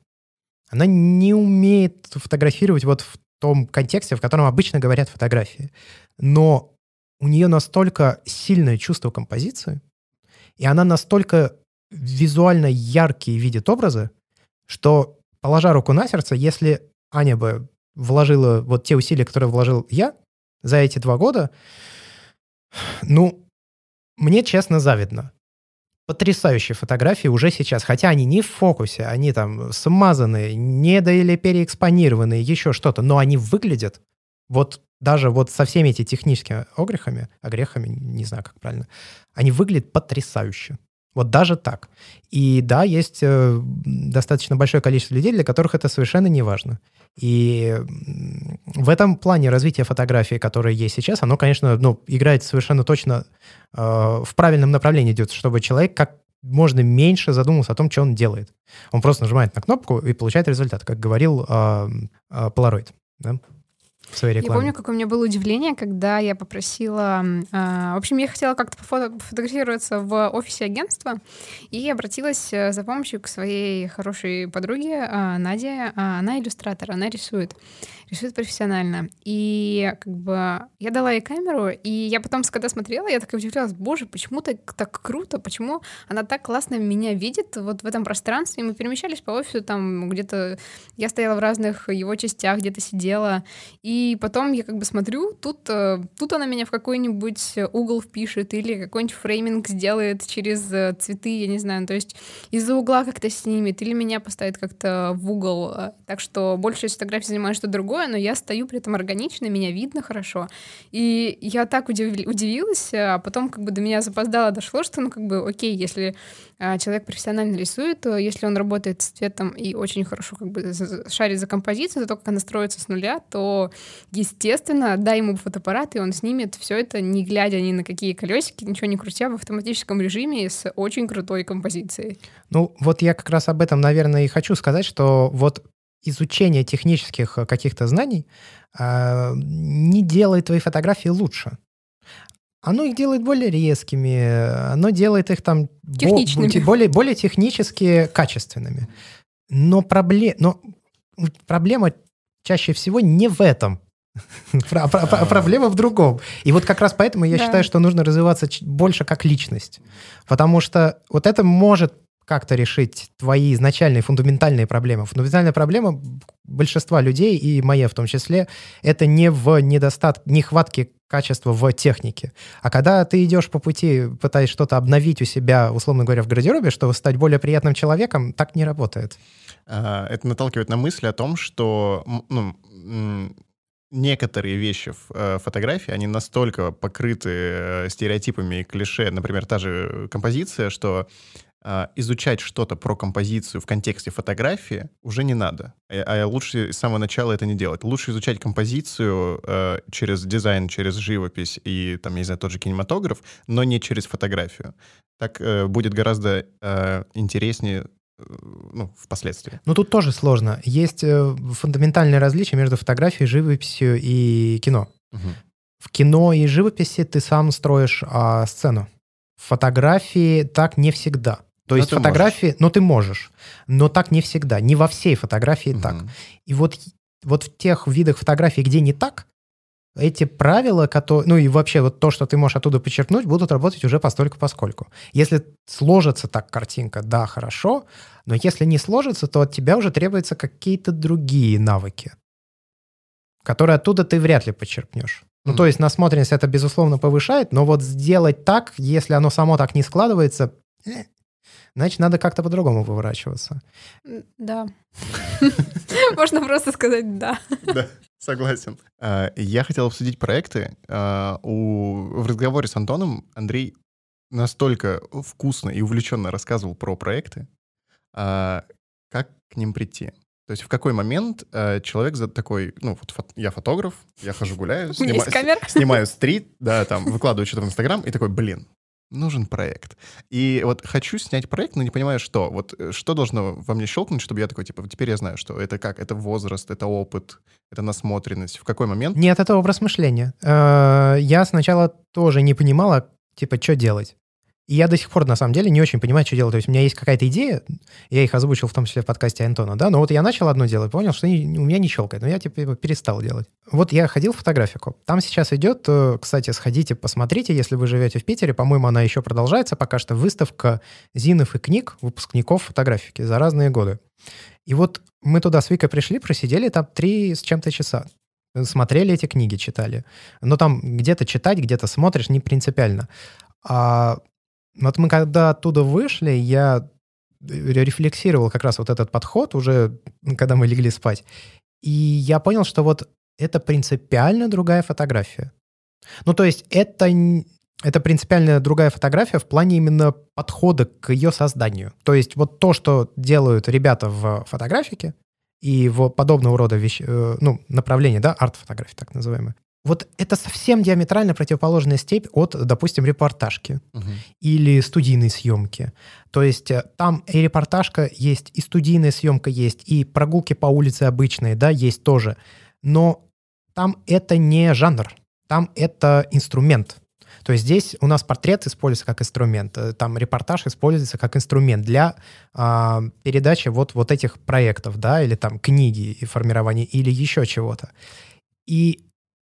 Она не умеет фотографировать вот в том контексте, в котором обычно говорят фотографии. Но у нее настолько сильное чувство композиции, и она настолько визуально яркие видит образы, что, положа руку на сердце, если Аня бы вложила вот те усилия, которые вложил я за эти два года, Ну, мне честно завидно. Потрясающие фотографии уже сейчас, хотя они не в фокусе, они там смазанные, не или переэкспонированные, еще что-то, но они выглядят вот даже вот со всеми этими техническими огрехами, огрехами, не знаю, как правильно, они выглядят потрясающе. Вот даже так. И да, есть э, достаточно большое количество людей, для которых это совершенно не важно. И в этом плане развитие фотографии, которое есть сейчас, оно, конечно, ну, играет совершенно точно э, в правильном направлении идет, чтобы человек как можно меньше задумался о том, что он делает. Он просто нажимает на кнопку и получает результат, как говорил э, э, Polaroid. Да? В своей рекламе. Я помню, какое у меня было удивление, когда я попросила... Э, в общем, я хотела как-то пофотографироваться в офисе агентства и обратилась э, за помощью к своей хорошей подруге э, Наде. Она иллюстратор, она рисует. Рисует профессионально. И как бы я дала ей камеру, и я потом, когда смотрела, я такая удивлялась, боже, почему так, так круто, почему она так классно меня видит вот в этом пространстве. И мы перемещались по офису, там где-то я стояла в разных его частях, где-то сидела, и и потом я как бы смотрю, тут, э, тут она меня в какой-нибудь угол впишет или какой-нибудь фрейминг сделает через э, цветы, я не знаю, ну, то есть из-за угла как-то снимет или меня поставит как-то в угол. Э, так что больше из фотографий занимаю что-то другое, но я стою при этом органично, меня видно хорошо. И я так удив... удивилась, а потом как бы до меня запоздало дошло, что ну как бы окей, если а, человек профессионально рисует, то если он работает с цветом и очень хорошо как бы шарит за композицию, за то, как она строится с нуля, то, естественно, дай ему фотоаппарат, и он снимет все это, не глядя ни на какие колесики, ничего не крутя, в автоматическом режиме с очень крутой композицией. Ну, вот я как раз об этом, наверное, и хочу сказать, что вот изучение технических э, каких-то знаний э, не делает твои фотографии лучше оно их делает более резкими, оно делает их там Техничными. более, более технически качественными. Но, пробле... Но проблема чаще всего не в этом. <laughs> Проблема в другом. И вот как раз поэтому я считаю, что нужно развиваться больше как личность. Потому что вот это может как-то решить твои изначальные фундаментальные проблемы. Фундаментальная проблема большинства людей, и моя в том числе, это не в недостатке, нехватке качества в технике. А когда ты идешь по пути, пытаясь что-то обновить у себя, условно говоря, в гардеробе, чтобы стать более приятным человеком, так не работает. А, это наталкивает на мысли о том, что ну, некоторые вещи в э, фотографии, они настолько покрыты э, стереотипами и клише, например, та же композиция, что а, изучать что-то про композицию в контексте фотографии уже не надо. А, а лучше с самого начала это не делать. Лучше изучать композицию э, через дизайн, через живопись и, там, я не знаю, тот же кинематограф, но не через фотографию. Так э, будет гораздо э, интереснее ну, впоследствии. Ну, тут тоже сложно. Есть э, фундаментальное различие между фотографией, живописью и кино. Угу. В кино и живописи ты сам строишь а, сцену. В фотографии так не всегда. То но есть фотографии, можешь. ну ты можешь, но так не всегда, не во всей фотографии угу. так. И вот, вот в тех видах фотографий, где не так, эти правила, которые, ну и вообще вот то, что ты можешь оттуда подчеркнуть, будут работать уже постольку поскольку. Если сложится так картинка, да, хорошо, но если не сложится, то от тебя уже требуются какие-то другие навыки, которые оттуда ты вряд ли подчеркнешь. Ну, mm то есть насмотренность это, безусловно, повышает, но вот сделать так, если оно само так не складывается, э, значит, надо как-то по-другому выворачиваться. Да. <laughs> Можно просто сказать «да». Да, согласен. А, я хотел обсудить проекты. А, в разговоре с Антоном Андрей настолько вкусно и увлеченно рассказывал про проекты, а, как к ним прийти. То есть в какой момент э, человек за такой, ну, вот фото, я фотограф, я хожу гуляю, <laughs> снима, снимаю стрит, да, там, выкладываю что-то в Инстаграм, и такой, блин, нужен проект. И вот хочу снять проект, но не понимаю, что. Вот э, что должно во мне щелкнуть, чтобы я такой, типа, теперь я знаю, что это как? Это возраст, это опыт, это насмотренность. В какой момент? Нет, это образ мышления. Э, я сначала тоже не понимала, типа, что делать. И я до сих пор, на самом деле, не очень понимаю, что делать. То есть у меня есть какая-то идея, я их озвучил в том числе в подкасте Антона, да, но вот я начал одно делать, понял, что у меня не щелкает, но я типа перестал делать. Вот я ходил в фотографику. Там сейчас идет, э, кстати, сходите, посмотрите, если вы живете в Питере, по-моему, она еще продолжается пока что, выставка зинов и книг выпускников фотографики за разные годы. И вот мы туда с Викой пришли, просидели там три с чем-то часа. смотрели эти книги, читали. Но там где-то читать, где-то смотришь, не принципиально. А вот мы когда оттуда вышли, я рефлексировал как раз вот этот подход уже, когда мы легли спать. И я понял, что вот это принципиально другая фотография. Ну, то есть это, это принципиально другая фотография в плане именно подхода к ее созданию. То есть вот то, что делают ребята в фотографике и в подобного рода вещ... Э, ну, направления, да, арт-фотографии так называемые, вот это совсем диаметрально противоположная степь от, допустим, репортажки угу. или студийной съемки. То есть э, там и репортажка есть, и студийная съемка есть, и прогулки по улице обычные, да, есть тоже. Но там это не жанр, там это инструмент. То есть здесь у нас портрет используется как инструмент, э, там репортаж используется как инструмент для э, передачи вот, вот этих проектов, да, или там книги и формирования, или еще чего-то. И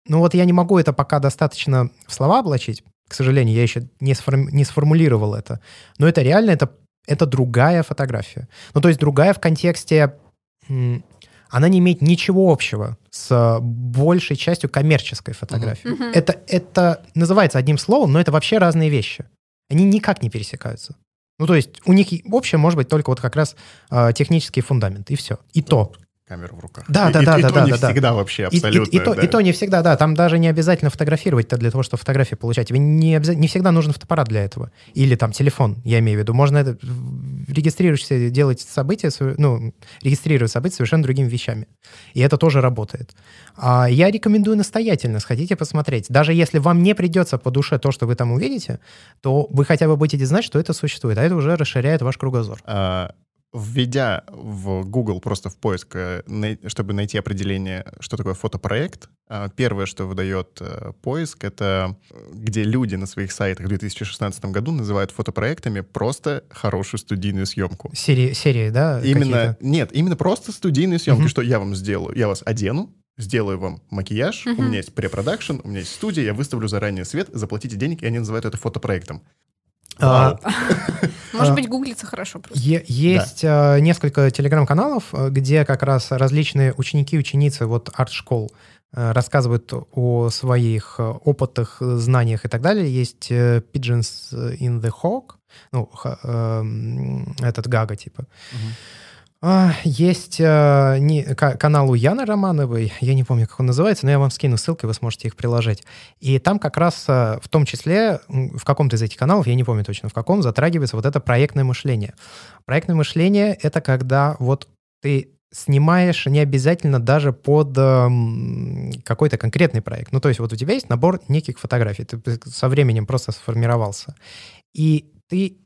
ну вот я не могу это пока достаточно в слова облачить. К сожалению, я еще не, сформи- не сформулировал это. Но это реально, это, это другая фотография. Ну то есть другая в контексте... Она не имеет ничего общего с большей частью коммерческой фотографии. Mm-hmm. Это, это называется одним словом, но это вообще разные вещи. Они никак не пересекаются. Ну, то есть у них общее может быть только вот как раз э, технический фундамент, и все. И то камеру в руках. Да, да, и, да, и, да, и да, то не да, всегда вообще абсолютно. И, и, и, то, да. и то не всегда, да. Там даже не обязательно фотографировать-то для того, чтобы фотографии получать. Тебе не, обязательно, не всегда нужен фотоаппарат для этого. Или там телефон, я имею в виду. Можно это, регистрируешься, делать события, ну, регистрировать события совершенно другими вещами. И это тоже работает. А я рекомендую настоятельно, сходите посмотреть. Даже если вам не придется по душе то, что вы там увидите, то вы хотя бы будете знать, что это существует. А это уже расширяет ваш кругозор. А, введя в Google просто в поиск, э, чтобы найти определение, что такое фотопроект, а, первое, что выдает э, поиск, это э, где люди на своих сайтах в 2016 году называют фотопроектами просто хорошую студийную съемку. Серии, серии да? Именно, нет, именно просто студийные съемки, угу. что я вам сделаю. Я вас одену, сделаю вам макияж, угу. у меня есть препродакшн, у меня есть студия, я выставлю заранее свет, заплатите денег, и они называют это фотопроектом. А, <laughs> Может быть, гуглится хорошо. Есть а, несколько телеграм-каналов, э, где как раз различные ученики, ученицы вот арт-школ э, рассказывают о своих э, опытах, знаниях и так далее. Есть Pigeons in the Hawk, ну, эм, этот Гага типа. Угу. А, есть а, не, канал у Яны Романовой, я не помню, как он называется, но я вам скину ссылки, вы сможете их приложить. И там как раз а, в том числе, в каком-то из этих каналов, я не помню точно в каком, затрагивается вот это проектное мышление. Проектное мышление — это когда вот ты снимаешь не обязательно даже под э, какой-то конкретный проект. Ну, то есть вот у тебя есть набор неких фотографий, ты со временем просто сформировался. И ты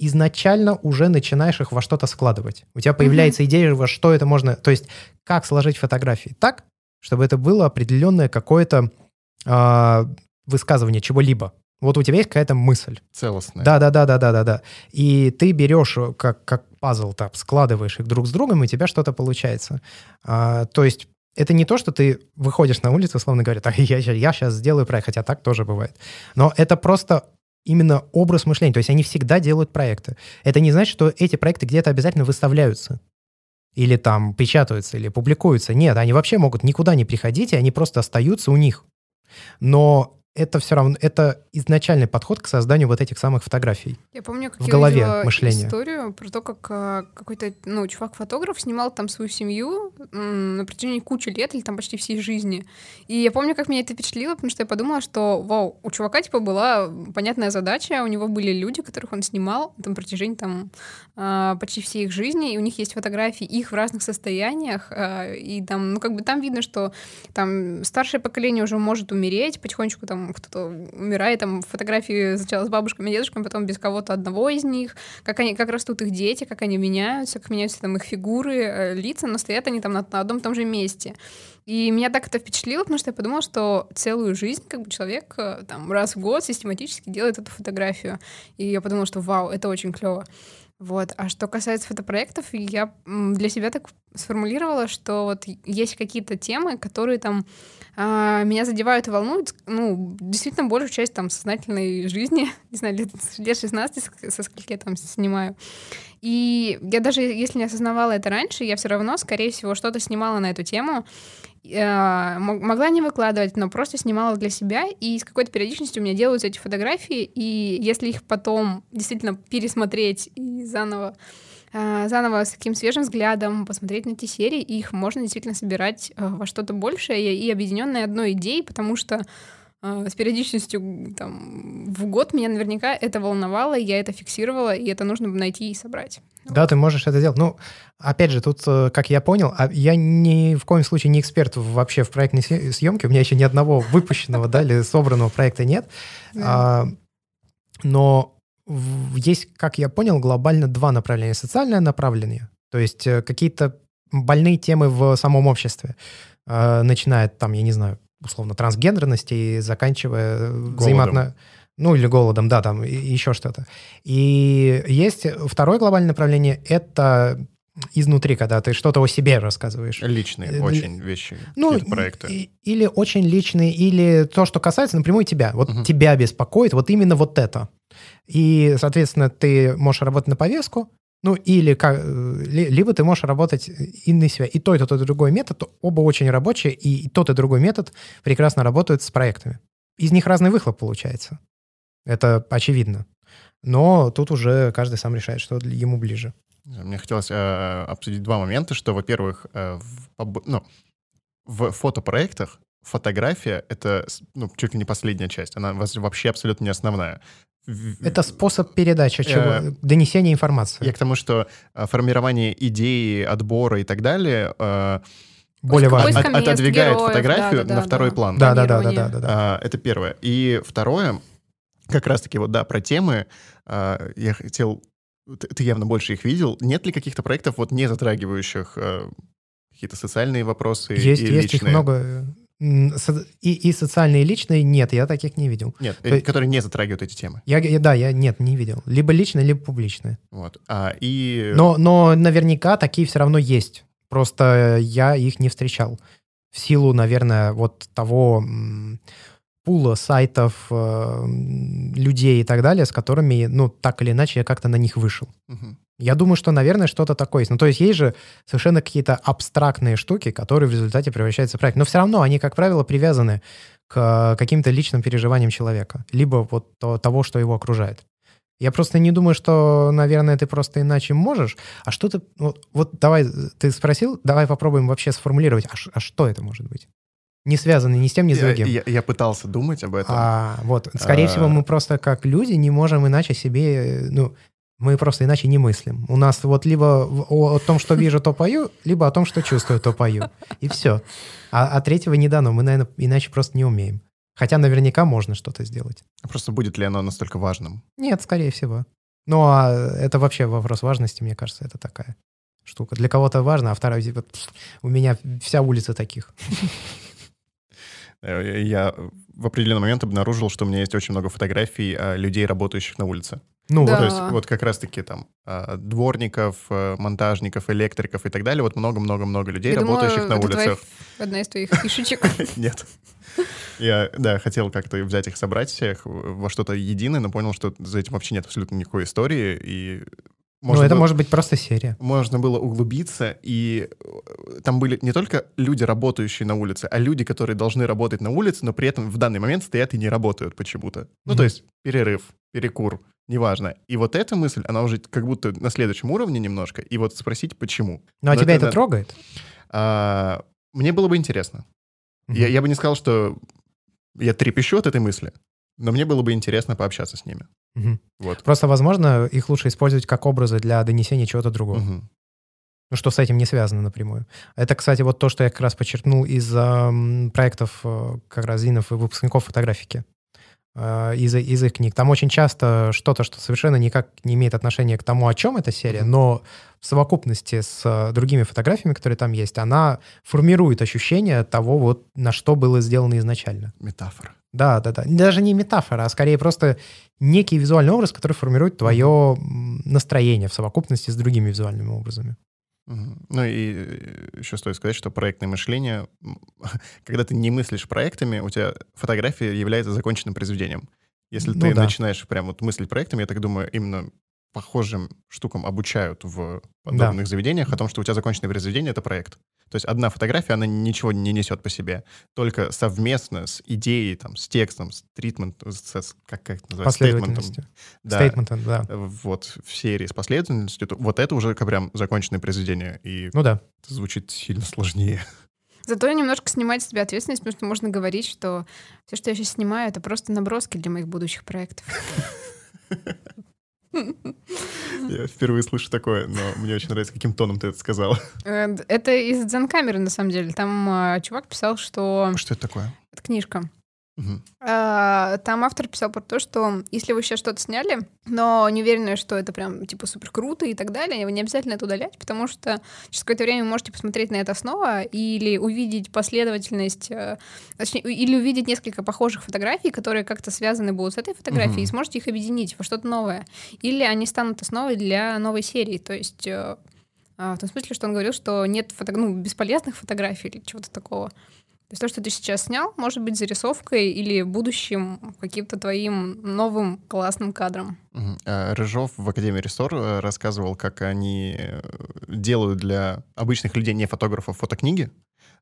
изначально уже начинаешь их во что-то складывать. У тебя появляется mm-hmm. идея, во что это можно... То есть как сложить фотографии так, чтобы это было определенное какое-то э, высказывание чего-либо. Вот у тебя есть какая-то мысль. Целостная. Да, да, да, да, да, да, да. И ты берешь как, как пазл, так, складываешь их друг с другом, и у тебя что-то получается. А, то есть это не то, что ты выходишь на улицу, условно говоря, так, я, я сейчас сделаю проект, хотя так тоже бывает. Но это просто именно образ мышления. То есть они всегда делают проекты. Это не значит, что эти проекты где-то обязательно выставляются. Или там печатаются, или публикуются. Нет, они вообще могут никуда не приходить, и они просто остаются у них. Но это все равно, это изначальный подход к созданию вот этих самых фотографий. Я помню, как в я голове видела мышление. историю про то, как а, какой-то, ну, чувак-фотограф снимал там свою семью на протяжении кучи лет или там почти всей жизни. И я помню, как меня это впечатлило, потому что я подумала, что, вау, у чувака, типа, была понятная задача, у него были люди, которых он снимал на протяжении там а, почти всей их жизни, и у них есть фотографии их в разных состояниях, а, и там, ну, как бы там видно, что там старшее поколение уже может умереть, потихонечку там кто-то умирает, там фотографии сначала с бабушками, дедушками, потом без кого-то одного из них, как они, как растут их дети, как они меняются, как меняются там их фигуры, э, лица, но стоят они там на, на одном и том же месте. И меня так это впечатлило, потому что я подумала, что целую жизнь как бы человек э, там раз в год систематически делает эту фотографию. И я подумала, что вау, это очень клево. Вот. А что касается фотопроектов, я для себя так сформулировала, что вот есть какие-то темы, которые там а, меня задевают и волнуют, ну, действительно, большую часть там сознательной жизни, <laughs> не знаю, лет, лет 16, со скольки я там снимаю. И я даже, если не осознавала это раньше, я все равно, скорее всего, что-то снимала на эту тему, э, могла не выкладывать, но просто снимала для себя, и с какой-то периодичностью у меня делаются эти фотографии, и если их потом действительно пересмотреть и заново заново с таким свежим взглядом посмотреть на эти серии, и их можно действительно собирать э, во что-то большее и объединенное одной идеей, потому что э, с периодичностью там, в год меня наверняка это волновало, я это фиксировала, и это нужно найти и собрать. Да, ты можешь это делать. Ну, опять же, тут, как я понял, а я ни в коем случае не эксперт вообще в проектной съемке, у меня еще ни одного выпущенного, да, или собранного проекта нет. А, но есть, как я понял, глобально два направления. Социальное направление, то есть э, какие-то больные темы в самом обществе, э, начиная там, я не знаю, условно, трансгендерности и заканчивая взаимоотно... Ну, или голодом, да, там, и еще что-то. И есть второе глобальное направление — это изнутри, когда ты что-то о себе рассказываешь. Личные э, очень вещи, ну, проекты. или очень личные, или то, что касается напрямую тебя. Вот угу. тебя беспокоит вот именно вот это. И, соответственно, ты можешь работать на повестку, ну, или как, э, либо ты можешь работать и на себя. И то, и тот, и другой метод, оба очень рабочие, и тот, и другой метод прекрасно работают с проектами. Из них разный выхлоп получается. Это очевидно. Но тут уже каждый сам решает, что ему ближе. Мне хотелось э, обсудить два момента, что, во-первых, э, в, ну, в фотопроектах фотография — это ну, чуть ли не последняя часть. Она вообще абсолютно не основная. Это способ передачи, чего, э, донесения информации. Я к тому, что э, формирование идеи, отбора и так далее э, более важно. От, отодвигает героев, фотографию да, да, на да, второй да. план. Да, да, да, да, да, да, да. Это первое. И второе, как раз-таки вот да, про темы. А, я хотел, ты явно больше их видел. Нет ли каких-то проектов вот не затрагивающих какие-то социальные вопросы? Есть, и есть личные? их много. И, и социальные, и личные нет, я таких не видел. Нет, То, э, которые не затрагивают эти темы. Я, я, да, я нет, не видел. Либо личные, либо публичные. Вот. А, и... но, но наверняка такие все равно есть. Просто я их не встречал. В силу, наверное, вот того пула сайтов, э, людей и так далее, с которыми, ну, так или иначе, я как-то на них вышел. Угу. Я думаю, что, наверное, что-то такое есть. Ну, то есть есть же совершенно какие-то абстрактные штуки, которые в результате превращаются в проект. Но все равно они, как правило, привязаны к каким-то личным переживаниям человека, либо вот то, того, что его окружает. Я просто не думаю, что, наверное, ты просто иначе можешь. А что ты... Вот, вот давай, ты спросил, давай попробуем вообще сформулировать, а, а что это может быть? Не связаны ни с тем, ни с другим. Я, я, я пытался думать об этом. А, вот, скорее а... всего, мы просто как люди не можем иначе себе, ну, мы просто иначе не мыслим. У нас вот либо о, о том, что вижу, то пою, либо о том, что чувствую, то пою. И все. А, а третьего не дано. Мы, наверное, иначе просто не умеем. Хотя наверняка можно что-то сделать. А просто будет ли оно настолько важным? Нет, скорее всего. Ну, а это вообще вопрос важности, мне кажется, это такая штука. Для кого-то важно, а вторая, типа, у меня вся улица таких. Э, я в определенный момент обнаружил, что у меня есть очень много фотографий а, людей, работающих на улице. Ну, да. то есть вот как раз-таки там а, дворников, э, монтажников, электриков и так далее, вот много-много-много людей, Я работающих думала, на улицах. Твоя, <laughs> одна из твоих фишечек. <laughs> Нет. Я, да, хотел как-то взять их, собрать всех во что-то единое, но понял, что за этим вообще нет абсолютно никакой истории, и можно ну, это было, может быть просто серия. Можно было углубиться, и э, там были не только люди, работающие на улице, а люди, которые должны работать на улице, но при этом в данный момент стоят и не работают почему-то. Ну, mm-hmm. то есть перерыв, перекур, неважно. И вот эта мысль, она уже как будто на следующем уровне немножко, и вот спросить, почему. Ну, а но тебя это, это трогает? А, мне было бы интересно. Mm-hmm. Я, я бы не сказал, что я трепещу от этой мысли, но мне было бы интересно пообщаться с ними. Угу. Вот. Просто, возможно, их лучше использовать как образы для донесения чего-то другого. Угу. Ну, что с этим не связано напрямую. Это, кстати, вот то, что я как раз подчеркнул из э, проектов э, как раз зинов и выпускников фотографики. Э, из, из их книг. Там очень часто что-то, что совершенно никак не имеет отношения к тому, о чем эта серия, но в совокупности с э, другими фотографиями, которые там есть, она формирует ощущение того, вот на что было сделано изначально. Метафора. Да, да, да. Даже не метафора, а скорее просто некий визуальный образ, который формирует твое настроение в совокупности с другими визуальными образами. Ну и э, еще стоит сказать, что проектное мышление, <laughs> когда ты не мыслишь проектами, у тебя фотография является законченным произведением. Если Ну ты да. начинаешь прям вот мыслить проектами, я так думаю, именно похожим штукам обучают в подобных заведениях о том, что у тебя законченное произведение — это проект. То есть одна фотография, она ничего не несет по себе. Только совместно с идеей, там, с текстом, с тритментом, с, как, как это называется? Стейтментом. Последовательностью. Да, Стейтментом, да. вот в серии с последовательностью, то вот это уже как прям законченное произведение, и Ну да. это звучит сильно сложнее. Зато немножко снимать с себя ответственность, потому что можно говорить, что все, что я сейчас снимаю, это просто наброски для моих будущих проектов. <laughs> <laughs> Я впервые слышу такое, но мне очень нравится, каким тоном ты это сказала. Э, Это из дзен-камеры, на самом деле. Там э, чувак писал, что... Что это такое? Это книжка. Мгм. А, Там автор писал про то, что если вы сейчас что-то сняли, но не уверены, что это прям типа супер круто и так далее, вы не обязательно это удалять, потому что через какое-то время вы можете посмотреть на это снова или увидеть последовательность, э, точнее, или увидеть несколько похожих фотографий, которые как-то связаны будут с этой фотографией, Мгм. и сможете их объединить во что-то новое. Или они станут основой для новой серии. То есть э, а, в том смысле, что он говорил, что нет фото... ну, бесполезных фотографий или чего-то такого. То есть то, что ты сейчас снял, может быть зарисовкой или будущим каким-то твоим новым классным кадром. А Рыжов в Академии Рестор э, рассказывал, как они э, делают для обычных людей, не фотографов, фотокниги,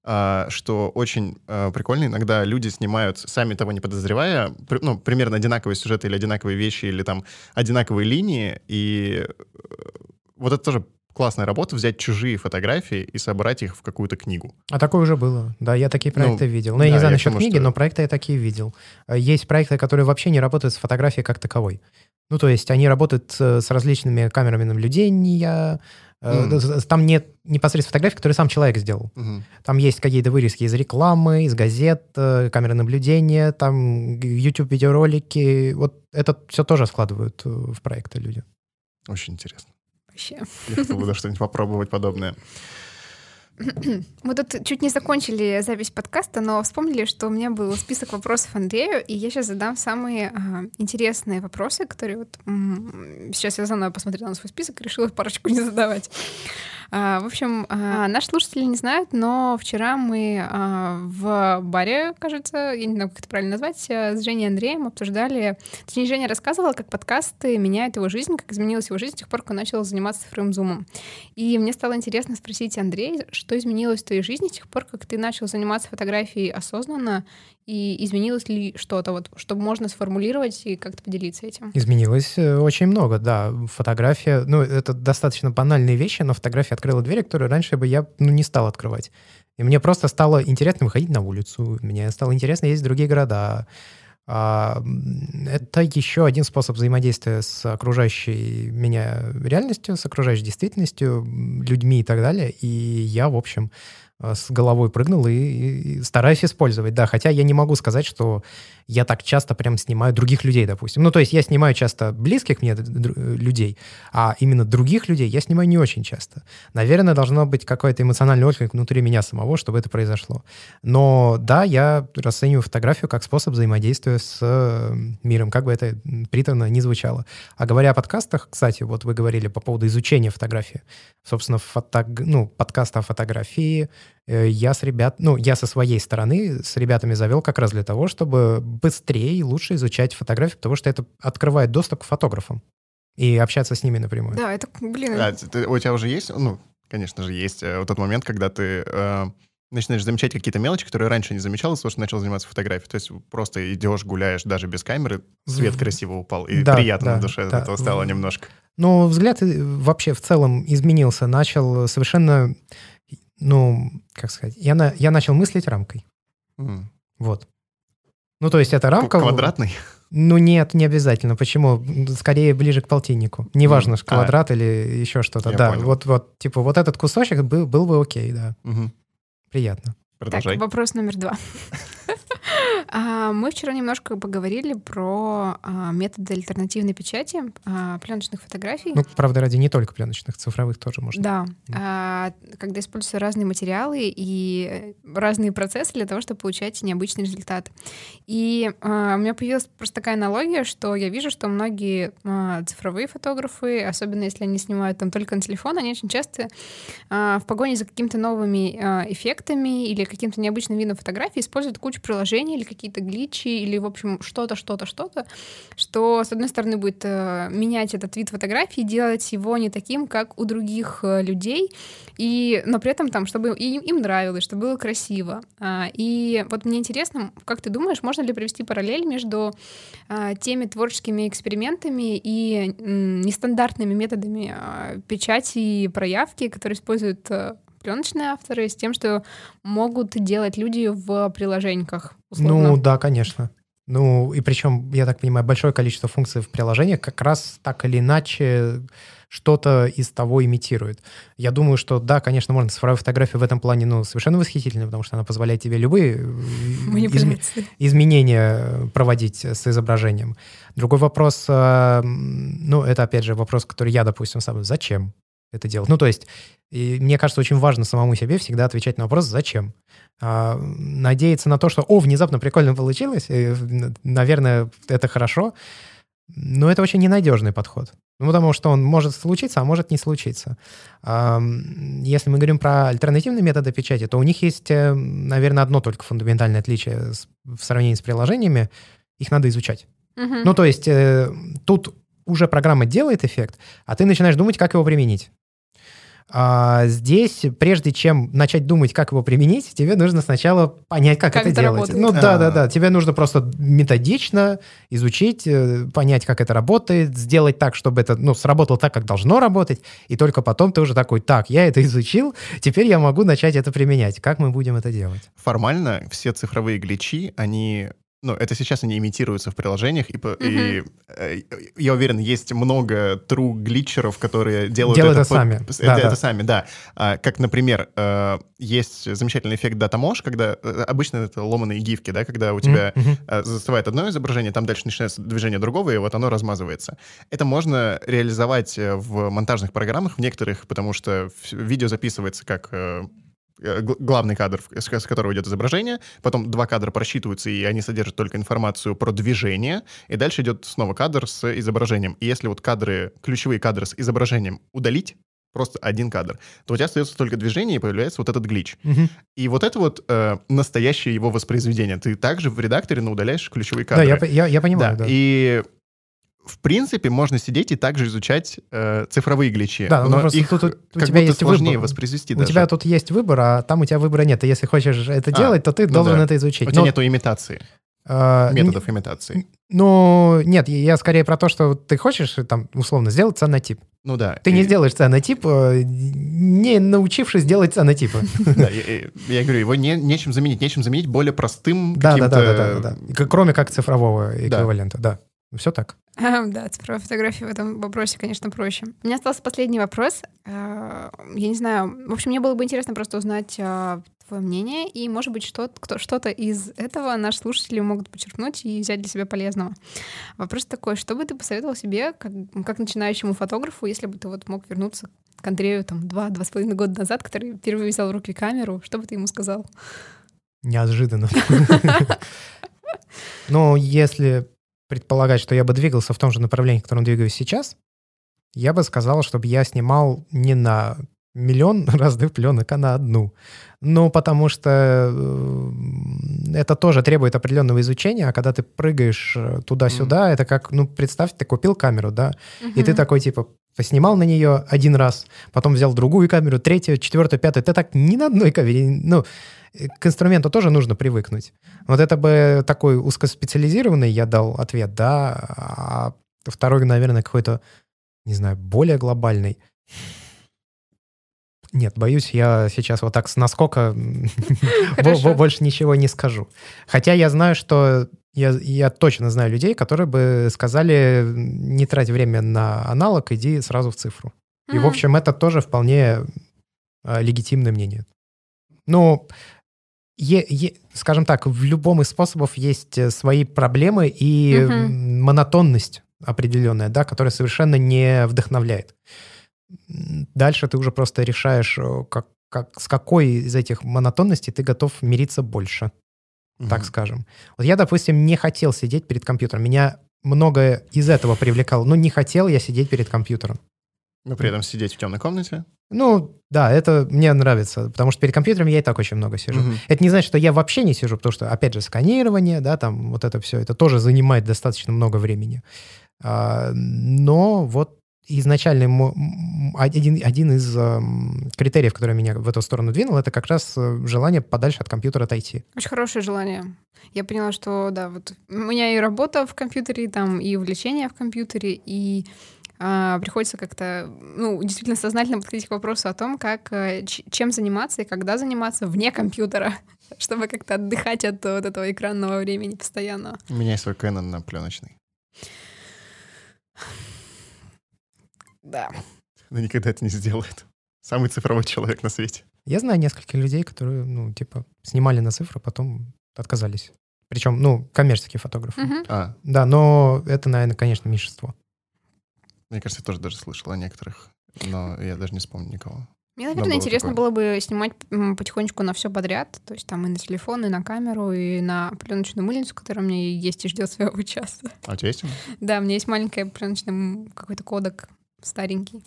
а, что очень э, прикольно. Иногда люди снимают, сами того не подозревая, ну, примерно одинаковые сюжеты или одинаковые вещи, или там одинаковые линии. И вот это тоже классная работа, взять чужие фотографии и собрать их в какую-то книгу. А такое уже было. Да, я такие Ну, проекты видел. Но я да, не знаю я насчет тому, книги, что- но проекты я такие видел. Э, Есть проекты, которые вообще не работают с фотографией как таковой. Ну, то есть они работают э, с различными камерами наблюдения. э, с- с- Там нет непосредственно фотографий, которые сам человек сделал. Мгм. Там есть какие-то вырезки из рекламы, из газет, э, камеры наблюдения, там YouTube-видеоролики. Вот это все тоже складывают э, в проекты люди. Очень интересно. Вообще. Я хотел бы что-нибудь попробовать подобное. <clears throat> Мы тут чуть не закончили запись подкаста, но вспомнили, что у меня был список вопросов Андрею, и я сейчас задам самые а, интересные вопросы, которые вот м, сейчас я заново посмотрела на свой список и решила парочку не задавать. А, в общем, а, наши слушатели не знают, но вчера мы а, в баре, кажется, я не знаю, как это правильно назвать, а, с Женей Андреем обсуждали... Точнее, Женя рассказывала, как подкасты меняют его жизнь, как изменилась его жизнь с тех пор, как он начал заниматься цифровым зумом. И мне стало интересно спросить, Андрей, что изменилось в твоей жизни с тех пор, как ты начал заниматься фотографией осознанно, и изменилось ли что-то, вот, чтобы можно сформулировать и как-то поделиться этим? Изменилось э, очень много, да. Фотография, ну, это достаточно банальные вещи, но фотография открыла двери, которые раньше бы я ну, не стал открывать. И мне просто стало интересно выходить на улицу, мне стало интересно ездить в другие города. А, Это еще один способ взаимодействия с окружающей меня реальностью, с окружающей действительностью, людьми и так далее. И я, в общем, с головой прыгнул и, и стараюсь использовать, да. Хотя я не могу сказать, что я так часто прям снимаю других людей, допустим. Ну, то есть я снимаю часто близких мне дру- э, людей, а именно других людей я снимаю не очень часто. Наверное, должно быть какой-то эмоциональный отклик внутри меня самого, чтобы это произошло. Но да, я расцениваю фотографию как способ взаимодействия с э, миром, как бы это приторно не звучало. А говоря о подкастах, кстати, вот вы говорили по поводу изучения фотографии. Собственно, фото- ну, подкаст о фотографии э, я с ребят, ну, я со своей стороны с ребятами завел как раз для того, чтобы быстрее и лучше изучать фотографию, потому что это открывает доступ к фотографам и общаться с ними напрямую. Да, это, блин, А, ты- у тебя уже есть, ну, конечно же, есть э, вот тот момент, когда ты э, начинаешь замечать какие-то мелочи, которые раньше не замечал, того, что начал заниматься фотографией. То есть просто идешь, гуляешь даже без камеры, свет В- красиво упал, и Да, приятно да, на душе от да. этого стало В- немножко. Но взгляд э, вообще в целом изменился, начал совершенно, ну, как сказать, я, на, я начал мыслить рамкой. М. Вот. Ну, то есть это рамка... Квадратный? Ну, нет, не обязательно. Почему? Скорее ближе к полтиннику. Неважно, ж квадрат или еще что-то. Я Да, понял. вот, вот, типа, вот этот кусочек был, был бы окей, да. Мгм. Приятно. Продолжай. Так, вопрос номер два. <laughs> А, Мы вчера немножко поговорили про а, методы альтернативной печати а, пленочных фотографий. Ну, правда, ради не только пленочных, цифровых тоже можно. Да, когда используются разные материалы и разные процессы для того, чтобы получать необычный результат. И у меня появилась просто такая аналогия, что я вижу, что многие цифровые фотографы, особенно если они снимают там только на телефон, они очень часто в погоне за какими-то новыми эффектами или каким-то необычным видом фотографии используют кучу приложений или какие-то гличи или, в общем, что-то, что-то, что-то, что, с одной стороны, будет э, менять этот вид фотографии, делать его не таким, как у других э, людей, и, но при этом там, чтобы им, им нравилось, чтобы было красиво. А, и вот мне интересно, как ты думаешь, можно ли провести параллель между а, теми творческими экспериментами и нестандартными методами а, печати и проявки, которые используют э, пленочные авторы, с тем, что могут делать люди в приложениях, условно? Ну, да, конечно. Ну, и причем, я так понимаю, большое количество функций в приложениях как раз так или иначе что-то из того имитирует. Я думаю, что да, конечно, можно цифровая фотография в этом плане ну, совершенно восхитительная, потому что она позволяет тебе любые э, <laughs> Манипуляции. изменения проводить с изображением. Другой вопрос, э, ну, это, опять же, вопрос, который я, допустим, сам, зачем это делать? Ну, то есть, мне кажется, очень важно самому себе всегда отвечать на вопрос «зачем?». А, надеяться на то, что «о, внезапно прикольно получилось», и, наверное, это хорошо, но это очень ненадежный подход. Ну, потому что он может случиться, а может не случиться. Если мы говорим про альтернативные методы печати, то у них есть, э, наверное, одно только фундаментальное отличие в сравнении с приложениями. Их надо изучать. Мгм. Ну, то есть э, тут уже программа делает эффект, а ты начинаешь думать, как его применить. А здесь, прежде чем начать думать, как его применить, тебе нужно сначала понять, как, Как это, это делать. работает. Ну да, да, А. да. Тебе нужно просто методично изучить, э, понять, как это работает, сделать так, чтобы это ну, сработало так, как должно работать, и только потом ты уже такой, так, я это изучил, теперь я могу начать это применять. Как мы будем это делать? Формально все цифровые гличи, они ну, это сейчас они имитируются в приложениях, и, по- и, э, я уверен, есть много true глитчеров, которые делают, Делают это, это сами. под- Да, это, да. это сами, да. А, как, например, э, есть замечательный эффект датамош, когда э, обычно это ломаные гифки, да, когда у тебя э, застывает одно изображение, там дальше начинается движение другого, и вот оно размазывается. Это можно реализовать в монтажных программах, в некоторых, потому что видео записывается как главный кадр, с которого идет изображение, потом два кадра просчитываются, и они содержат только информацию про движение, и дальше идет снова кадр с изображением. И если вот кадры, ключевые кадры с изображением удалить, просто один кадр, то у тебя остается только движение, и появляется вот этот глич. Мгм. И вот это вот э, настоящее его воспроизведение. Ты также в редакторе удаляешь ключевые Да, кадры. я, по- я, я понимаю, да. И в принципе можно сидеть и также изучать э, цифровые гличи. Да, ну но просто их тут у- у как тебя будто есть сложнее выбор. воспроизвести У даже. тебя тут есть выбор, а там у тебя выбора нет. И если хочешь это А, делать, то ты ну должен да. это изучить. У тебя Но, нету имитации, а, методов имитации. Ну, нет, я скорее про то, что ты хочешь там условно сделать ценотип. Ну да. Ты не И- сделаешь ценотип, э, не научившись делать ценотипы. <laughs> да, я, говорю, его не, нечем заменить. Нечем заменить более простым каким-то... да, да, да, да. К- Кроме как цифрового эквивалента, да. Все так. А, Да, цифровая фотография в этом вопросе, конечно, проще. У меня остался последний вопрос. А, Я не знаю, в общем, мне было бы интересно просто узнать а, твое мнение, и, может быть, что- что-то из этого наши слушатели могут подчеркнуть и взять для себя полезного. Вопрос такой, что бы ты посоветовал себе, как, как начинающему фотографу, если бы ты вот мог вернуться к Андрею там два-два с половиной года назад, который впервые взял в руки камеру, что бы ты ему сказал? Неожиданно. <laughs> Но если предполагать, что я бы двигался в том же направлении, в котором двигаюсь сейчас, я бы сказал, чтобы я снимал не на миллион <laughs> разных пленок, а на одну. Ну, потому что э, это тоже требует определенного изучения, а когда ты прыгаешь э, туда-сюда, это как, ну, представь, ты купил камеру, да, и ты такой, типа, поснимал на нее один раз, потом взял другую камеру, третью, четвертую, пятую. Ты так ни на одной камере... Ну, к инструменту тоже нужно привыкнуть. Вот это бы такой узкоспециализированный я дал ответ, да, а второй, наверное, какой-то, не знаю, более глобальный. Нет, боюсь, я сейчас вот так с наскока <laughs> больше ничего не скажу. Хотя я знаю, что я, я точно знаю людей, которые бы сказали, не трать время на аналог, иди сразу в цифру. И, в общем, это тоже вполне а, легитимное мнение. Ну, е, е, скажем так, в любом из способов есть э, свои проблемы и Мгм. монотонность определенная, да, которая совершенно не вдохновляет. Дальше ты уже просто решаешь, э, как, как, с какой из этих монотонностей ты готов мириться больше, так Мгм. скажем. Вот я, допустим, не хотел сидеть перед компьютером. Меня многое из этого привлекало. Но не хотел я сидеть перед компьютером. Но при этом сидеть в темной комнате. Ну, да, это мне нравится, потому что перед компьютером я и так очень много сижу. Мгм. Это не значит, что я вообще не сижу, потому что, опять же, сканирование, да, там вот это все, это тоже занимает достаточно много времени. А, но вот м, один, один из эм, критериев, который меня в эту сторону двинул, это как раз э, желание подальше от компьютера отойти. Очень хорошее желание. Я поняла, что да, вот у меня и работа в компьютере, там и увлечение в компьютере, и а, приходится как-то, ну, действительно сознательно подходить к вопросу о том, как, э, чем заниматься и когда заниматься вне компьютера, <laughs> чтобы как-то отдыхать от вот этого экранного времени постоянно. Меняй свой Canon на пленочный. Да. Она никогда это не сделает. Самый цифровой человек на свете. Я знаю нескольких людей, которые, ну, типа, снимали на цифру, потом отказались. Причем, ну, коммерческие фотографы. Мгм. А, Да, но это, наверное, конечно, меньшинство. Мне кажется, я тоже даже слышал о некоторых, но я даже не вспомню никого. Мне, наверное, было интересно такое. было бы снимать потихонечку на все подряд, то есть там и на телефон, и на камеру, и на пленочную мыльницу, которая у меня есть и ждет своего часа. А у тебя есть? Да, у меня есть маленький пленочный м, какой-то кодек старенький.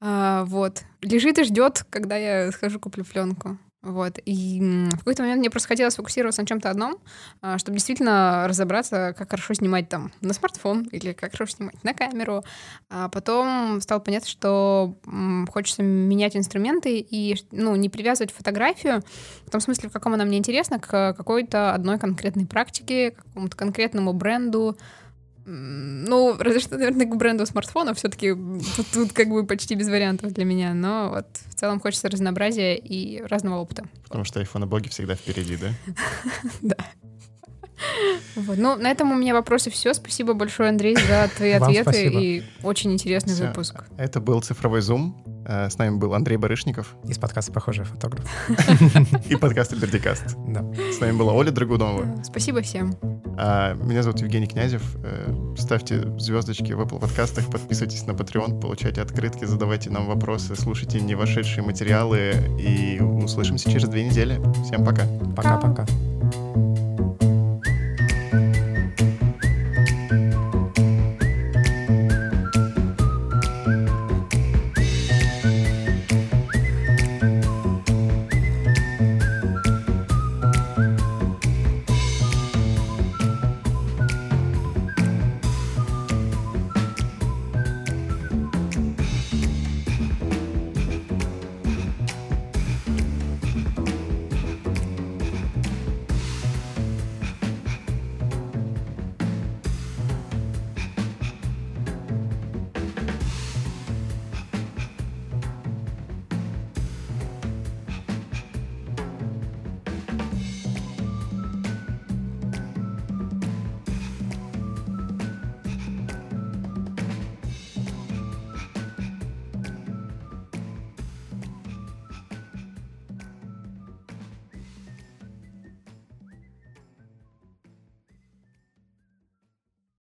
А, вот. Лежит и ждет, когда я схожу, куплю пленку. Вот. И в какой-то момент мне просто хотелось фокусироваться на чем-то одном, а, чтобы действительно разобраться, как хорошо снимать там на смартфон или как хорошо снимать на камеру. А потом стало понятно, что хочется менять инструменты и ну, не привязывать фотографию в том смысле, в каком она мне интересна, к какой-то одной конкретной практике, к какому-то конкретному бренду. Ну, разве что, наверное, к бренду смартфона все-таки тут, тут как бы почти без вариантов для меня. Но вот в целом хочется разнообразия и разного опыта. Потому что айфоны-боги всегда впереди, <laughs> да? Вот. Ну, на этом у меня вопросы все. Спасибо большое, Андрей, за твои ответы и очень интересный выпуск. Это был цифровой зум. Э, С нами был Андрей Барышников Из подкаста «Похожий фотограф». и подкаст Бердикаст. Да. С нами была Оля Драгунова. Спасибо всем. А Меня зовут Евгений Князев. Э, Ставьте звездочки в Apple подкастах, подписывайтесь на Patreon, получайте открытки, задавайте нам вопросы, слушайте не вошедшие материалы и услышимся через две недели. Всем пока. Пока-пока.